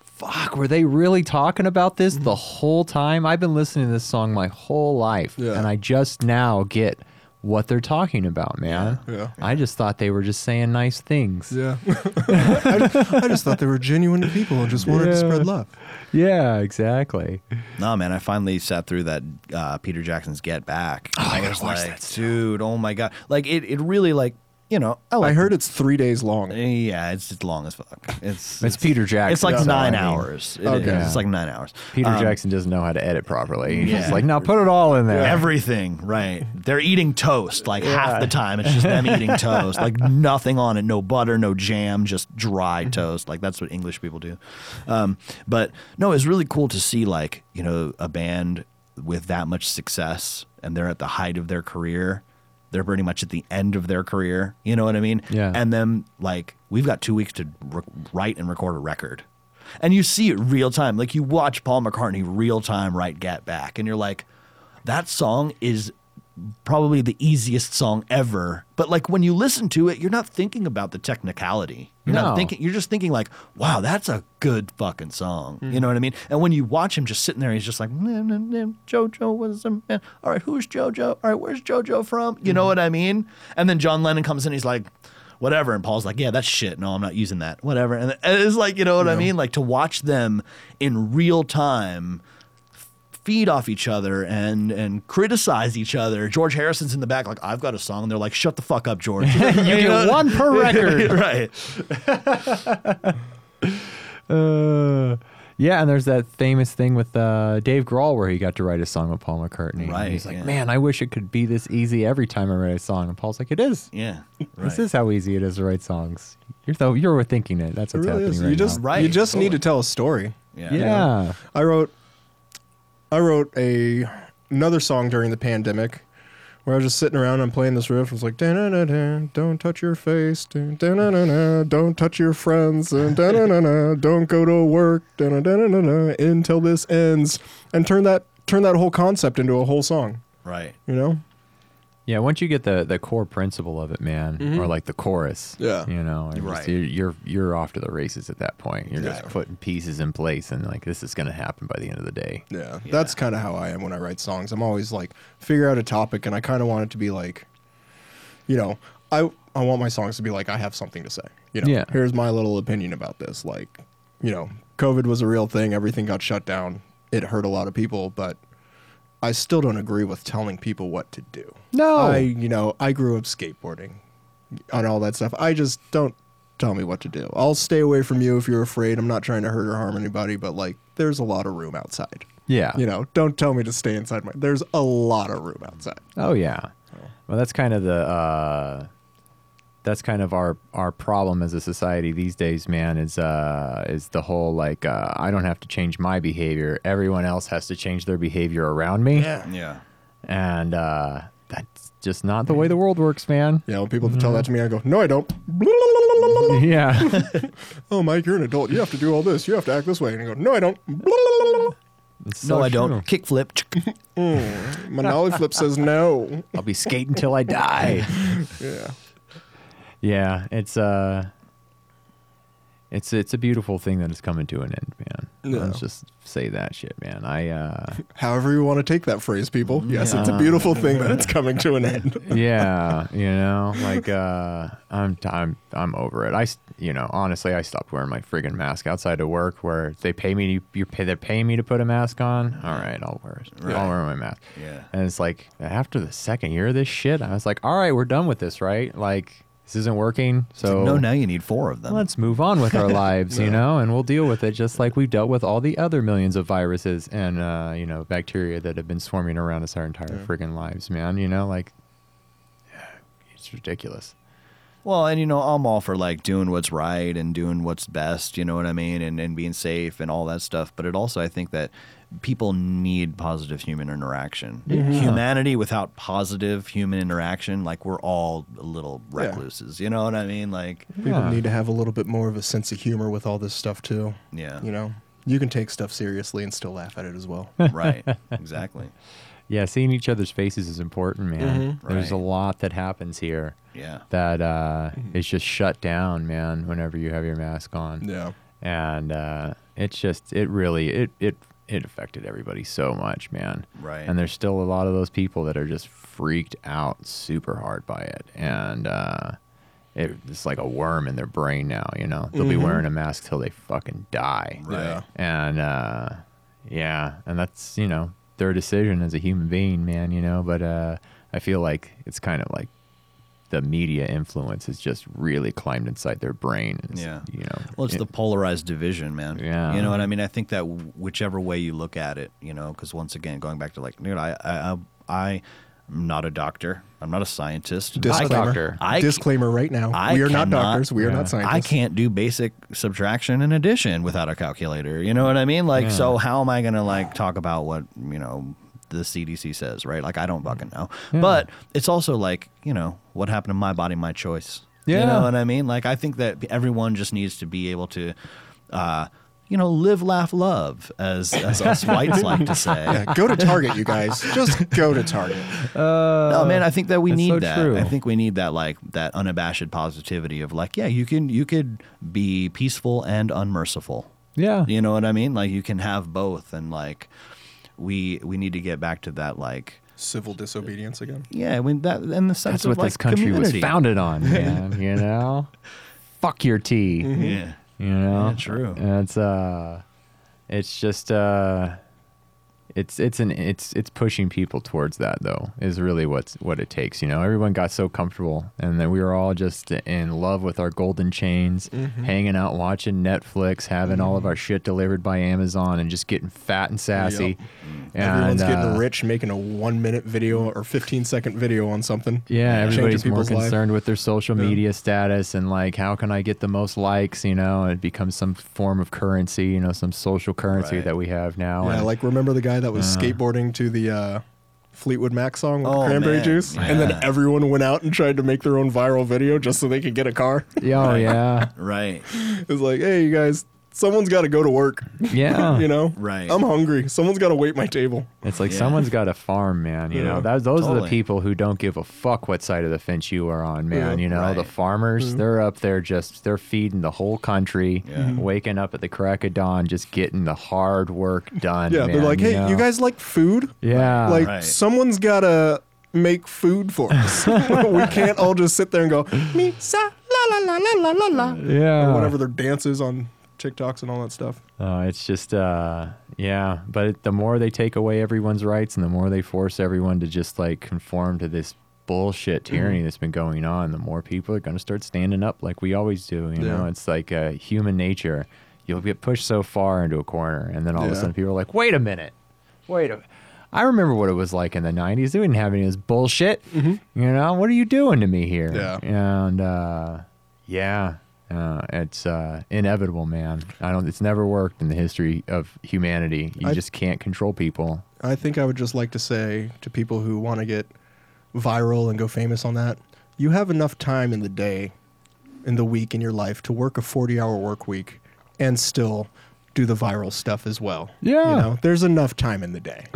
Speaker 1: fuck, were they really talking about this mm-hmm. the whole time? I've been listening to this song my whole life.
Speaker 4: Yeah.
Speaker 1: And I just now get what they're talking about, man.
Speaker 4: Yeah.
Speaker 1: I just thought they were just saying nice things.
Speaker 4: Yeah. <laughs> I, I just thought they were genuine people and just wanted to spread love.
Speaker 1: Yeah, exactly.
Speaker 2: No, man, I finally sat through that uh, Peter Jackson's Get Back.
Speaker 1: Oh, I
Speaker 2: I was like,
Speaker 1: that
Speaker 2: dude, oh my god, like it, it really like you know, I, like
Speaker 4: I heard it's three days long.
Speaker 2: Yeah, it's just long as fuck. It's
Speaker 1: It's Peter Jackson,
Speaker 2: It's like
Speaker 1: so,
Speaker 2: nine
Speaker 1: I mean,
Speaker 2: hours. It
Speaker 4: Okay.
Speaker 2: is. It's like nine hours.
Speaker 1: Peter
Speaker 2: Um,
Speaker 1: Jackson doesn't know how to edit properly. He's just
Speaker 2: yeah.
Speaker 1: like, now put it all in there.
Speaker 2: Everything, right? They're eating toast like half the time. It's just them eating <laughs> toast, like nothing on it, no butter, no jam, just dry toast. Like that's what English people do. Um, but no, it's really cool to see like you know a band with that much success and they're at the height of their career. They're pretty much at the end of their career. You know what I mean?
Speaker 1: Yeah.
Speaker 2: And then like we've got two weeks to re- write and record a record. And you see it real time. Like you watch Paul McCartney real time write Get Back, and you're like, that song is probably the easiest song ever. But like when you listen to it, you're not thinking about the technicality. You're
Speaker 1: No.
Speaker 2: not thinking. You're just thinking like, wow, that's a good fucking song.
Speaker 1: Mm-hmm.
Speaker 2: You know what I mean? And when you watch him just sitting there, he's just like, "Nah, nah, nah, JoJo was a man. All right, who's JoJo? All right, where's JoJo from? You
Speaker 1: Mm-hmm.
Speaker 2: know what I mean? And then John Lennon comes in, he's like. Whatever, and Paul's like, "Yeah, that's shit. No, I'm not using that. Whatever." And it's like, you know what I mean? Like to watch them in real time feed off each other and and criticize each other. George Harrison's in the back, like, I've got a song. And they're like, shut the fuck up, George. <laughs>
Speaker 1: you get one per <laughs> record. <laughs>
Speaker 2: right.
Speaker 1: Uh, yeah, and there's that famous thing with uh, Dave Grohl where he got to write a song with Paul McCartney. And
Speaker 2: Right,
Speaker 1: he's like,
Speaker 2: yeah.
Speaker 1: man, I wish it could be this easy every time I write a song. And Paul's like, it is.
Speaker 2: Yeah.
Speaker 1: This is how easy it is to write songs. You're though you're thinking it. That's
Speaker 4: It
Speaker 1: what's
Speaker 4: really
Speaker 1: happening
Speaker 4: is.
Speaker 1: right
Speaker 4: you just
Speaker 1: now.
Speaker 2: Right,
Speaker 4: you just need to tell a story.
Speaker 2: yeah.
Speaker 1: Yeah.
Speaker 4: I wrote I wrote a another song during the pandemic where I was just sitting around and playing this riff. It was like don't touch your face, don't touch your friends, don't go to work, until this ends, and turn that turn that whole concept into a whole song.
Speaker 2: Right.
Speaker 4: You know?
Speaker 1: Yeah, once you get the, the core principle of it, man, mm-hmm. or like the chorus,
Speaker 4: Yeah.
Speaker 1: you know, and just-
Speaker 2: Right.
Speaker 1: you're, you're you're off to the races at that point. You're just putting pieces in place, and like this is going to happen by the end of the day.
Speaker 4: Yeah, that's kind of how I am when I write songs. I'm always like figure out a topic, and I kind of want it to be like, you know, I I want my songs to be like I have something to say. You know,
Speaker 1: Yeah.
Speaker 4: here's my little opinion about this. Like, you know, COVID was a real thing. Everything got shut down. It hurt a lot of people, but I still don't agree with telling people what to do.
Speaker 1: No.
Speaker 4: I you know I grew up skateboarding and all that stuff. I just don't tell me what to do. I'll stay away from you if you're afraid. I'm not trying to hurt or harm anybody, but like there's a lot of room outside.
Speaker 1: Yeah.
Speaker 4: You know, don't tell me to stay inside my. There's a lot of room outside.
Speaker 1: Oh yeah. Well, that's kind of the uh, that's kind of our our problem as a society these days, man. Is uh is the whole like uh, I don't have to change my behavior. Everyone else has to change their behavior around me.
Speaker 2: Yeah. yeah.
Speaker 1: and uh, that's just not the way the world works, man.
Speaker 4: Yeah, when people tell that to me, I go, no, I don't. <laughs>
Speaker 1: Yeah, <laughs>
Speaker 4: Oh, Mike, you're an adult. You have to do all this. You have to act this way. And I go, no, I don't.
Speaker 1: It's
Speaker 2: No, I don't.
Speaker 1: true.
Speaker 2: Kick flip. <laughs>
Speaker 4: My nollie flip says no.
Speaker 1: I'll be skating till I die.
Speaker 4: Yeah.
Speaker 1: Yeah, it's uh, it's it's a beautiful thing that is coming to an end, man.
Speaker 4: Yeah.
Speaker 1: Let's just say that shit, man. I uh, <laughs>
Speaker 4: However you want to take that phrase, people. Yes, it's a beautiful thing that it's coming to an end. <laughs>
Speaker 1: yeah, you know, like uh, I'm I'm I'm over it. I s- you know honestly, I stopped wearing my friggin' mask outside of work where they pay me. You, you pay they're paying me to put a mask on. All right, I'll wear it.
Speaker 2: Right.
Speaker 1: I'll wear my mask.
Speaker 2: Yeah.
Speaker 1: And it's like after the second year of this shit, I was like, all right, we're done with this, right? Like this isn't working. So
Speaker 2: no, now you need four of them.
Speaker 1: let's move on with our <laughs> lives, you know, and we'll deal with it just like we've dealt with all the other millions of viruses and uh, you know bacteria that have been swarming around us our entire friggin' lives, man. You know, like it's ridiculous.
Speaker 2: Well, and you know, I'm all for like doing what's right and doing what's best, you know what I mean, and, and being safe and all that stuff. But it also, I think that people need positive human interaction. Humanity without positive human interaction, like we're all a little
Speaker 4: Yeah.
Speaker 2: recluses, you know what I mean? Like,
Speaker 4: People
Speaker 1: Yeah.
Speaker 4: need to have a little bit more of a sense of humor with all this stuff, too.
Speaker 2: yeah,
Speaker 4: You know, you can take stuff seriously and still laugh at it as well. <laughs> <laughs>
Speaker 2: right, exactly.
Speaker 1: Yeah, seeing each other's faces is important, man.
Speaker 2: Mhm.
Speaker 1: There's a lot that happens here
Speaker 2: Yeah,
Speaker 1: that uh, is just shut down, man. Whenever you have your mask on.
Speaker 4: Yeah.
Speaker 1: and uh, it's just it really it it it affected everybody so much, man.
Speaker 2: Right.
Speaker 1: And there's still a lot of those people that are just freaked out super hard by it, and uh, it, it's like a worm in their brain now. You know, they'll be
Speaker 4: Mhm.
Speaker 1: wearing a mask till they fucking die.
Speaker 2: Right.
Speaker 4: Yeah.
Speaker 1: And uh, yeah, and that's you know their decision as a human being, man. You know, but uh, I feel like it's kind of like the media influence has just really climbed inside their brain. And,
Speaker 2: Yeah.
Speaker 1: you know.
Speaker 2: Well, it's
Speaker 1: it-
Speaker 2: the polarized division, man.
Speaker 1: Yeah.
Speaker 2: You know what I mean? I think that whichever way you look at it, you know, because once again, going back to like, dude, I, I, I, I am not a doctor. I'm not a scientist.
Speaker 4: Disclaimer.
Speaker 1: doctor.
Speaker 2: I-
Speaker 4: Disclaimer right now.
Speaker 2: I
Speaker 4: we are not doctors. We are not scientists.
Speaker 2: I can't do basic subtraction and addition without a calculator. You know what I mean? Like,
Speaker 1: Yeah.
Speaker 2: so how am I going to like talk about what, you know, the CDC says, right? Like, I don't fucking know.
Speaker 1: Yeah.
Speaker 2: But it's also like, you know, what happened to my body, my choice.
Speaker 1: Yeah.
Speaker 2: You know what I mean? Like, I think that everyone just needs to be able to, uh, you know, live, laugh, love, as, as us <laughs> whites like to say.
Speaker 4: Yeah, go to Target, you guys. Just go to Target. <laughs>
Speaker 2: No, man, I think that we need
Speaker 1: so
Speaker 2: that.
Speaker 1: true.
Speaker 2: I think we need that like that unabashed positivity of like, yeah, you can you could be peaceful and unmerciful.
Speaker 1: Yeah.
Speaker 2: You know what I mean? Like you can have both and like we we need to get back to that like
Speaker 4: Civil disobedience again.
Speaker 2: yeah, I mean that in the sense
Speaker 1: That's
Speaker 2: of
Speaker 1: what
Speaker 2: like
Speaker 1: this country
Speaker 2: community.
Speaker 1: was founded on, <laughs> man. you know, fuck your tea.
Speaker 2: Yeah.
Speaker 1: You know,
Speaker 2: Yeah, true.
Speaker 1: And it's uh, it's just uh, it's it's an it's it's pushing people towards that though is really what's what it takes. You know, everyone got so comfortable, and then we were all just in love with our golden chains, hanging out, watching Netflix, having all of our shit delivered by Amazon, and just getting fat and sassy. And,
Speaker 4: Everyone's getting
Speaker 1: uh,
Speaker 4: rich, making a one minute video or 15 second video on something.
Speaker 1: Yeah, everybody's more
Speaker 4: people's life.
Speaker 1: concerned with their social
Speaker 4: Yeah.
Speaker 1: media status and like how can I get the most likes, you know, it becomes some form of currency, you know, some social currency
Speaker 2: Right.
Speaker 1: that we have now.
Speaker 4: Yeah,
Speaker 1: and-
Speaker 4: like remember the guy that was
Speaker 1: Uh.
Speaker 4: skateboarding to the uh, Fleetwood Mac song with
Speaker 2: Oh,
Speaker 4: cranberry
Speaker 2: man.
Speaker 4: juice, and then everyone went out and tried to make their own viral video just so they could get a car. <laughs>
Speaker 1: oh yeah.
Speaker 2: Right.
Speaker 4: It's like, hey, you guys, someone's got to go to work.
Speaker 1: Yeah. <laughs>
Speaker 4: you know,
Speaker 2: Right.
Speaker 4: I'm hungry. Someone's got to wait my table.
Speaker 1: It's like
Speaker 2: Yeah.
Speaker 1: someone's got a farm, man. You know, that, those are the
Speaker 2: Totally.
Speaker 1: people who don't give a fuck what side of the fence you are on, man.
Speaker 4: Yeah.
Speaker 1: You know, the
Speaker 2: Right.
Speaker 1: farmers, they're up there just, they're feeding the whole country,
Speaker 2: Yeah. Mhm.
Speaker 1: waking up at the crack of dawn, just getting the hard work done.
Speaker 4: Yeah, they're
Speaker 1: man,
Speaker 4: like, hey,
Speaker 1: know?
Speaker 4: you guys like food?
Speaker 1: yeah.
Speaker 4: like,
Speaker 2: Right.
Speaker 4: someone's got to make food for us. <laughs> we can't all just sit there and go, me, sa, la, la, la, la, la, la, la.
Speaker 1: yeah.
Speaker 4: Or whatever their dance is on TikToks and all that stuff.
Speaker 1: Uh, it's just, uh, yeah. But the more they take away everyone's rights, and the more they force everyone to just like conform to this bullshit tyranny that's been going on, the more people are going to start standing up like we always do. You know, it's like uh, human nature. You'll get pushed so far into a corner, and then all of a sudden people are like, "Wait a minute, wait a." I remember what it was like in the '90s. They didn't have any of this bullshit. You know, what are you doing to me here?
Speaker 4: Yeah.
Speaker 1: and uh, yeah, uh, it's uh, inevitable, man. I don't. It's never worked in the history of humanity. You
Speaker 4: I-
Speaker 1: just can't control people.
Speaker 4: I think I would just like to say to people who want to get viral and go famous on that, you have enough time in the day, in the week, in your life to work a 40 hour work week and still do the viral stuff as well.
Speaker 1: Yeah.
Speaker 4: You know, there's enough time in the day.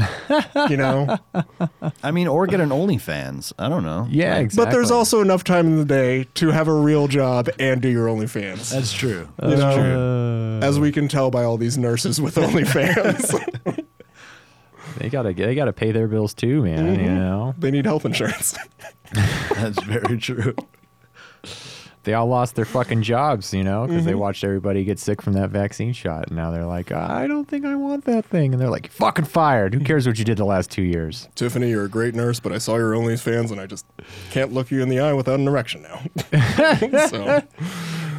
Speaker 4: you know? <laughs>
Speaker 2: I mean, or get an OnlyFans. I don't know.
Speaker 1: Yeah, exactly.
Speaker 4: But there's also enough time in the day to have a real job and do your OnlyFans.
Speaker 2: That's true.
Speaker 4: you
Speaker 2: That's
Speaker 4: know,
Speaker 2: true.
Speaker 4: as we can tell by all these nurses with <laughs> OnlyFans,
Speaker 1: they gotta they gotta pay their bills too, man. You mm-hmm. know,
Speaker 4: they need health insurance. <laughs>
Speaker 2: That's very true.
Speaker 1: They all lost their fucking jobs, you know, because they
Speaker 4: Mm-hmm.
Speaker 1: watched everybody get sick from that vaccine shot, and now they're like, I don't think I want that thing, and they're like, fucking fired. Who cares what you did the last two years?
Speaker 4: Tiffany, you're a great nurse, but I saw your OnlyFans and I just can't look you in the eye without an erection now. <laughs> so <laughs>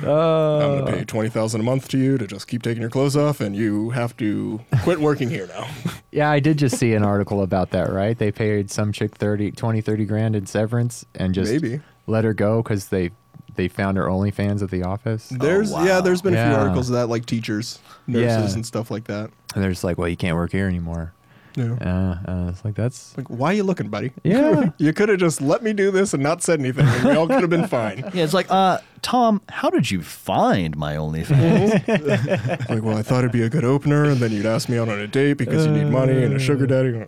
Speaker 4: I'm
Speaker 1: Uh,
Speaker 4: gonna pay twenty thousand a month to you to just keep taking your clothes off, and you have to quit working here now. <laughs>
Speaker 1: Yeah, I did just see an article about that, right? They paid some chick 30, 20, 30 grand in severance and just
Speaker 4: Maybe.
Speaker 1: let her go because they they found her OnlyFans at the office.
Speaker 4: Oh, there's
Speaker 2: wow.
Speaker 4: yeah, there's been a few
Speaker 1: Yeah.
Speaker 4: articles of that, like teachers, nurses,
Speaker 1: Yeah.
Speaker 4: and stuff like that.
Speaker 1: And they're just like, well, you can't work here anymore.
Speaker 4: Yeah.
Speaker 1: Uh, uh, it's like, that's.
Speaker 4: Like, why are you looking, buddy?
Speaker 1: Yeah.
Speaker 4: you could have just let me do this and not said anything, and we all could have been <laughs> fine.
Speaker 2: Yeah, it's like, uh, Tom, how did you find my OnlyFans? <laughs>
Speaker 4: Like, well, I thought it'd be a good opener, and then you'd ask me out on a date because you need money and a sugar daddy.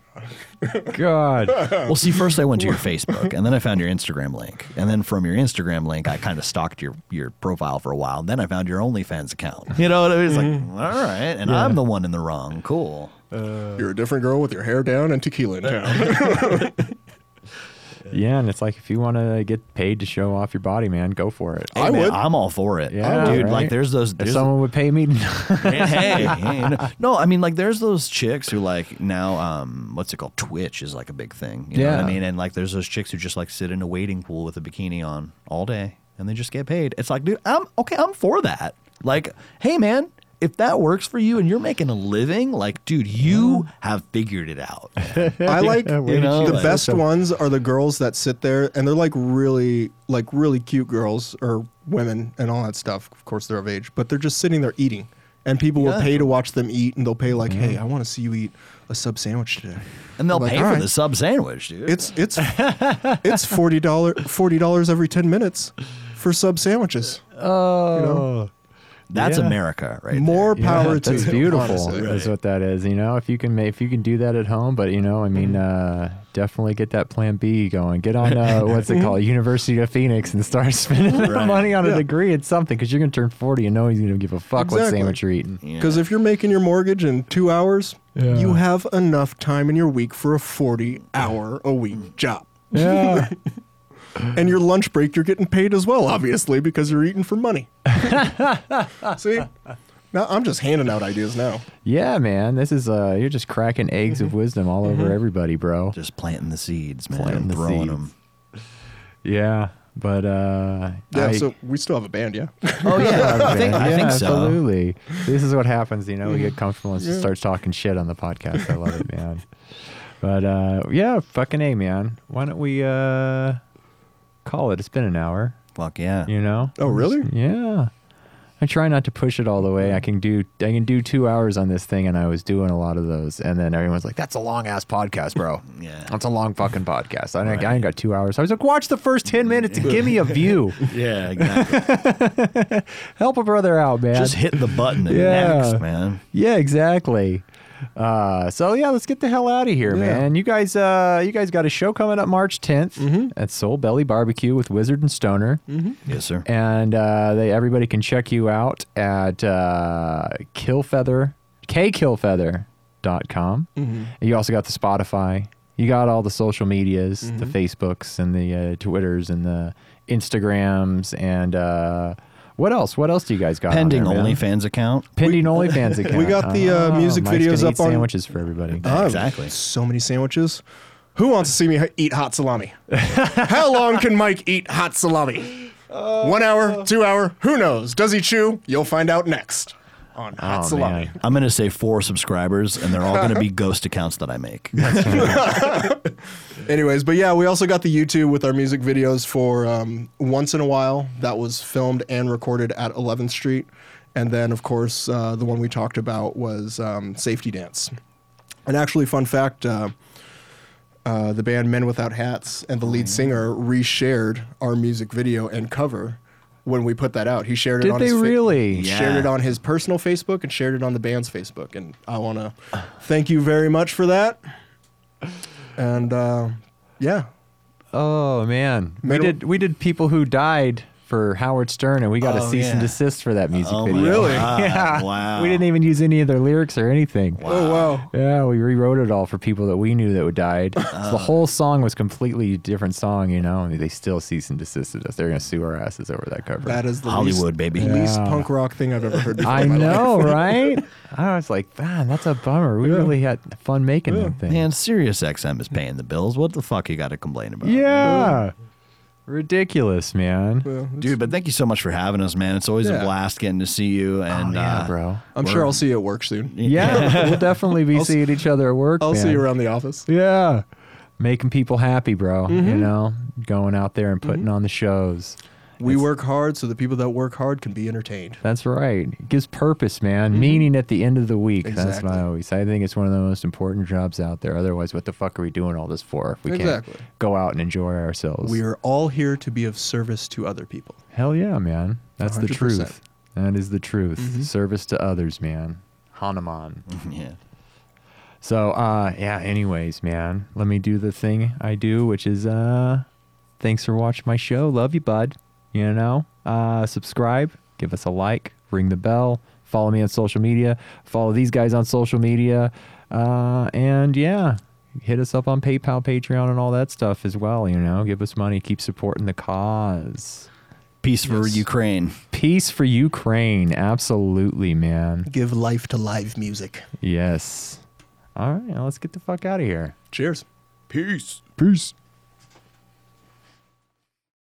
Speaker 4: <laughs>
Speaker 1: God.
Speaker 2: well, see, first I went to your Facebook, and then I found your Instagram link, and then from your Instagram link, I kind of stalked your your profile for a while. And then I found your OnlyFans account. You know what I mean? It's like, all right, and I'm the one in the wrong. Cool.
Speaker 4: You're a different girl with your hair down and tequila in town. <laughs>
Speaker 1: Yeah, and it's like if you want to get paid to show off your body, man, go for it.
Speaker 4: I
Speaker 2: man,
Speaker 4: would.
Speaker 2: I'm all for it.
Speaker 1: Yeah,
Speaker 2: dude.
Speaker 1: right?
Speaker 2: Like, there's those.
Speaker 1: If
Speaker 2: There's
Speaker 1: someone would pay me, to-
Speaker 2: hey, hey, no, no, I mean like there's those chicks who like now um what's it called Twitch is like a big thing. You know what
Speaker 1: Yeah.
Speaker 2: I mean? And like there's those chicks who just like sit in a waiting pool with a bikini on all day and they just get paid. It's like, dude, I'm okay, I'm for that. Like, hey man, if that works for you and you're making a living, like, dude, you mm. have figured it out. <laughs>
Speaker 4: I like
Speaker 1: Yeah,
Speaker 2: you know,
Speaker 4: the
Speaker 2: like-
Speaker 4: best ones are the girls that sit there and they're like really like really cute girls or women and all that stuff. Of course, they're of age, but they're just sitting there eating, and people will pay to watch them eat, and they'll pay like, "Hey, mm. I want to see you eat a sub sandwich today."
Speaker 2: And they'll
Speaker 4: I'm like,
Speaker 2: pay
Speaker 4: all
Speaker 2: for
Speaker 4: right.
Speaker 2: the sub sandwich, dude.
Speaker 4: It's it's <laughs> it's forty dollar forty dollars every ten minutes for sub sandwiches.
Speaker 1: oh,
Speaker 2: That's
Speaker 1: yeah.
Speaker 2: America, right?
Speaker 4: More
Speaker 2: there.
Speaker 4: power
Speaker 1: yeah,
Speaker 4: to
Speaker 1: that's beautiful.
Speaker 4: honestly.
Speaker 1: That's what that is. You know, if you can, if you can do that at home, but you know, I mean,
Speaker 4: Mm-hmm.
Speaker 1: uh, definitely get that Plan B going. Get on uh, <laughs> what's it called, University of Phoenix, and start <laughs> spending
Speaker 2: Right.
Speaker 1: money on a degree in something because you're gonna turn forty and no one's gonna give a fuck what
Speaker 4: Exactly.
Speaker 1: sandwich you're eating.
Speaker 2: Yeah.
Speaker 4: Because if you're making your mortgage in two hours,
Speaker 1: Yeah.
Speaker 4: you have enough time in your week for a forty hour a week job.
Speaker 1: Yeah. <laughs>
Speaker 4: And your lunch break, you're getting paid as well, obviously, because you're eating for money. <laughs> See? Now I'm just handing out ideas now.
Speaker 1: Yeah, man. This is uh you're just cracking eggs
Speaker 4: Mm-hmm.
Speaker 1: of wisdom all over everybody, bro.
Speaker 2: just planting the seeds, man,
Speaker 1: Planting the
Speaker 2: throwing
Speaker 1: seeds.
Speaker 2: them.
Speaker 1: Yeah. But uh
Speaker 4: Yeah,
Speaker 1: I-
Speaker 4: so we still have a band, yeah?
Speaker 2: Oh yeah, <laughs> I think, I
Speaker 1: yeah,
Speaker 2: think so.
Speaker 1: absolutely. This is what happens, you know, we get comfortable and just starts talking shit on the podcast. I love it, man. But uh yeah, fucking A man. Why don't we uh call it? It's been an hour,
Speaker 2: Fuck yeah.
Speaker 1: you know?
Speaker 4: Oh, really?
Speaker 1: Yeah. I try not to push it all the way. I can do I can do two hours on this thing and I was doing a lot of those. And then everyone's like, That's a long ass podcast, bro. <laughs>
Speaker 2: Yeah.
Speaker 1: That's a long fucking podcast. I, ain't- I ain't got two hours. I was like, watch the first 10 minutes and give me a view. <laughs>
Speaker 2: Yeah, exactly. <laughs>
Speaker 1: Help a brother out, man.
Speaker 2: Just hit the button and
Speaker 1: Yeah.
Speaker 2: next, man.
Speaker 1: Yeah, exactly. Uh, so yeah, let's get the hell out of here,
Speaker 4: Yeah.
Speaker 1: man. You guys, uh, you guys got a show coming up March 10th
Speaker 4: Mm-hmm.
Speaker 1: at Soul Belly Barbecue with Wizard and Stoner,
Speaker 2: Yes, sir.
Speaker 1: and uh, they everybody can check you out at uh, Killfeather, kkillfeather.com.
Speaker 4: Mm-hmm.
Speaker 1: You also got the Spotify. You got all the social medias, the
Speaker 4: Mm-hmm.
Speaker 1: Facebooks and the uh, Twitters and the Instagrams and uh, what else? What else do you guys got? on
Speaker 2: Pending
Speaker 1: there, man?
Speaker 2: OnlyFans account.
Speaker 1: Pending OnlyFans account.
Speaker 4: we got the, uh,
Speaker 1: Oh,
Speaker 4: music
Speaker 1: Mike's
Speaker 4: videos
Speaker 1: gonna
Speaker 4: up
Speaker 1: eat
Speaker 4: on-
Speaker 1: sandwiches for everybody.
Speaker 4: Oh,
Speaker 2: Exactly.
Speaker 4: So many sandwiches. Who wants to see me h- eat hot salami? <laughs> How long can Mike eat hot salami? <laughs> One hour, two hour, who knows? Does he chew? You'll find out next. On Hot
Speaker 1: Oh,
Speaker 4: Salami.
Speaker 1: man.
Speaker 2: I'm going to say four subscribers, and they're all going to be <laughs> ghost accounts that I make. <laughs> <laughs>
Speaker 4: Anyways, but yeah, we also got the YouTube with our music videos for um, Once in a While. That was filmed and recorded at 11th Street. And then, of course, uh, the one we talked about was um, Safety Dance. And actually, fun fact uh, uh, the band Men Without Hats and the lead singer reshared our music video and cover when we put that out. He shared it
Speaker 1: Did
Speaker 4: on
Speaker 1: they
Speaker 4: his fa-
Speaker 1: really?
Speaker 4: he
Speaker 2: Yeah.
Speaker 4: shared it on his personal Facebook and shared it on the band's Facebook. And I want to thank you very much for that. And uh, yeah,
Speaker 1: Oh man, we
Speaker 4: Middle-
Speaker 1: did we did people who died for Howard Stern, and we got a
Speaker 2: Oh,
Speaker 1: cease and desist for that music
Speaker 2: video. Oh,
Speaker 1: video.
Speaker 4: Really?
Speaker 2: God. <laughs>
Speaker 1: yeah.
Speaker 2: Wow.
Speaker 1: We didn't even use any of their lyrics or anything.
Speaker 4: Oh wow.
Speaker 1: Yeah, we rewrote it all for people that we knew that would died. so
Speaker 2: Uh.
Speaker 1: the whole song was completely different song, you know. And they still cease and desisted us. They're gonna sue our asses over that cover.
Speaker 4: That is the
Speaker 2: Hollywood,
Speaker 4: least,
Speaker 2: baby.
Speaker 4: least punk rock thing I've ever heard. Before
Speaker 1: I know,
Speaker 4: life. <laughs>
Speaker 1: right? <laughs> I was like, man, that's a bummer. We
Speaker 4: Yeah.
Speaker 1: really had fun making that thing.
Speaker 2: Man, Sirius XM is paying the bills. What the fuck you got to complain about?
Speaker 1: yeah, ridiculous, man.
Speaker 4: Yeah, it's-
Speaker 2: Dude, but thank you so much for having us, man. It's always
Speaker 4: Yeah.
Speaker 2: a blast getting to see you. And
Speaker 1: oh, yeah,
Speaker 2: uh,
Speaker 1: bro.
Speaker 4: I'm sure I'll see you at work soon.
Speaker 1: Yeah, we'll <laughs> definitely be
Speaker 4: I'll s-
Speaker 1: seeing each other at work.
Speaker 4: I'll see
Speaker 1: man.
Speaker 4: you around the office.
Speaker 1: Yeah. Making people happy, bro.
Speaker 4: Mm-hmm.
Speaker 1: You know, going out there and putting on the shows.
Speaker 4: We
Speaker 1: It's-
Speaker 4: work hard so the people that work hard can be entertained.
Speaker 1: That's right. It gives purpose, man. Meaning at the end of the week. That's what
Speaker 4: Mm-hmm.
Speaker 1: I always say. I think it's one of the most important jobs out there. Otherwise, what the fuck are we doing all this for if we
Speaker 4: Exactly.
Speaker 1: can't go out and enjoy ourselves?
Speaker 4: We are all here to be of service to other people.
Speaker 1: Hell yeah, man. That's the
Speaker 4: 100%.
Speaker 1: truth. That is the truth.
Speaker 4: Mm-hmm.
Speaker 1: Service to others, man. Hanuman. <laughs>
Speaker 2: yeah.
Speaker 1: So, uh, yeah, anyways, man, let me do the thing I do, which is, uh, thanks for watching my show. Love you, bud. You know, uh, subscribe, give us a like, ring the bell, follow me on social media, follow these guys on social media. Uh, and yeah, hit us up on PayPal, Patreon, and all that stuff as well. You know, give us money, keep supporting the cause.
Speaker 2: Peace for
Speaker 4: Yes.
Speaker 2: Ukraine.
Speaker 1: Peace for Ukraine. Absolutely, man.
Speaker 4: Give life to live music.
Speaker 1: Yes. All right, now let's get the fuck out of here.
Speaker 4: Cheers.
Speaker 2: Peace.
Speaker 1: Peace.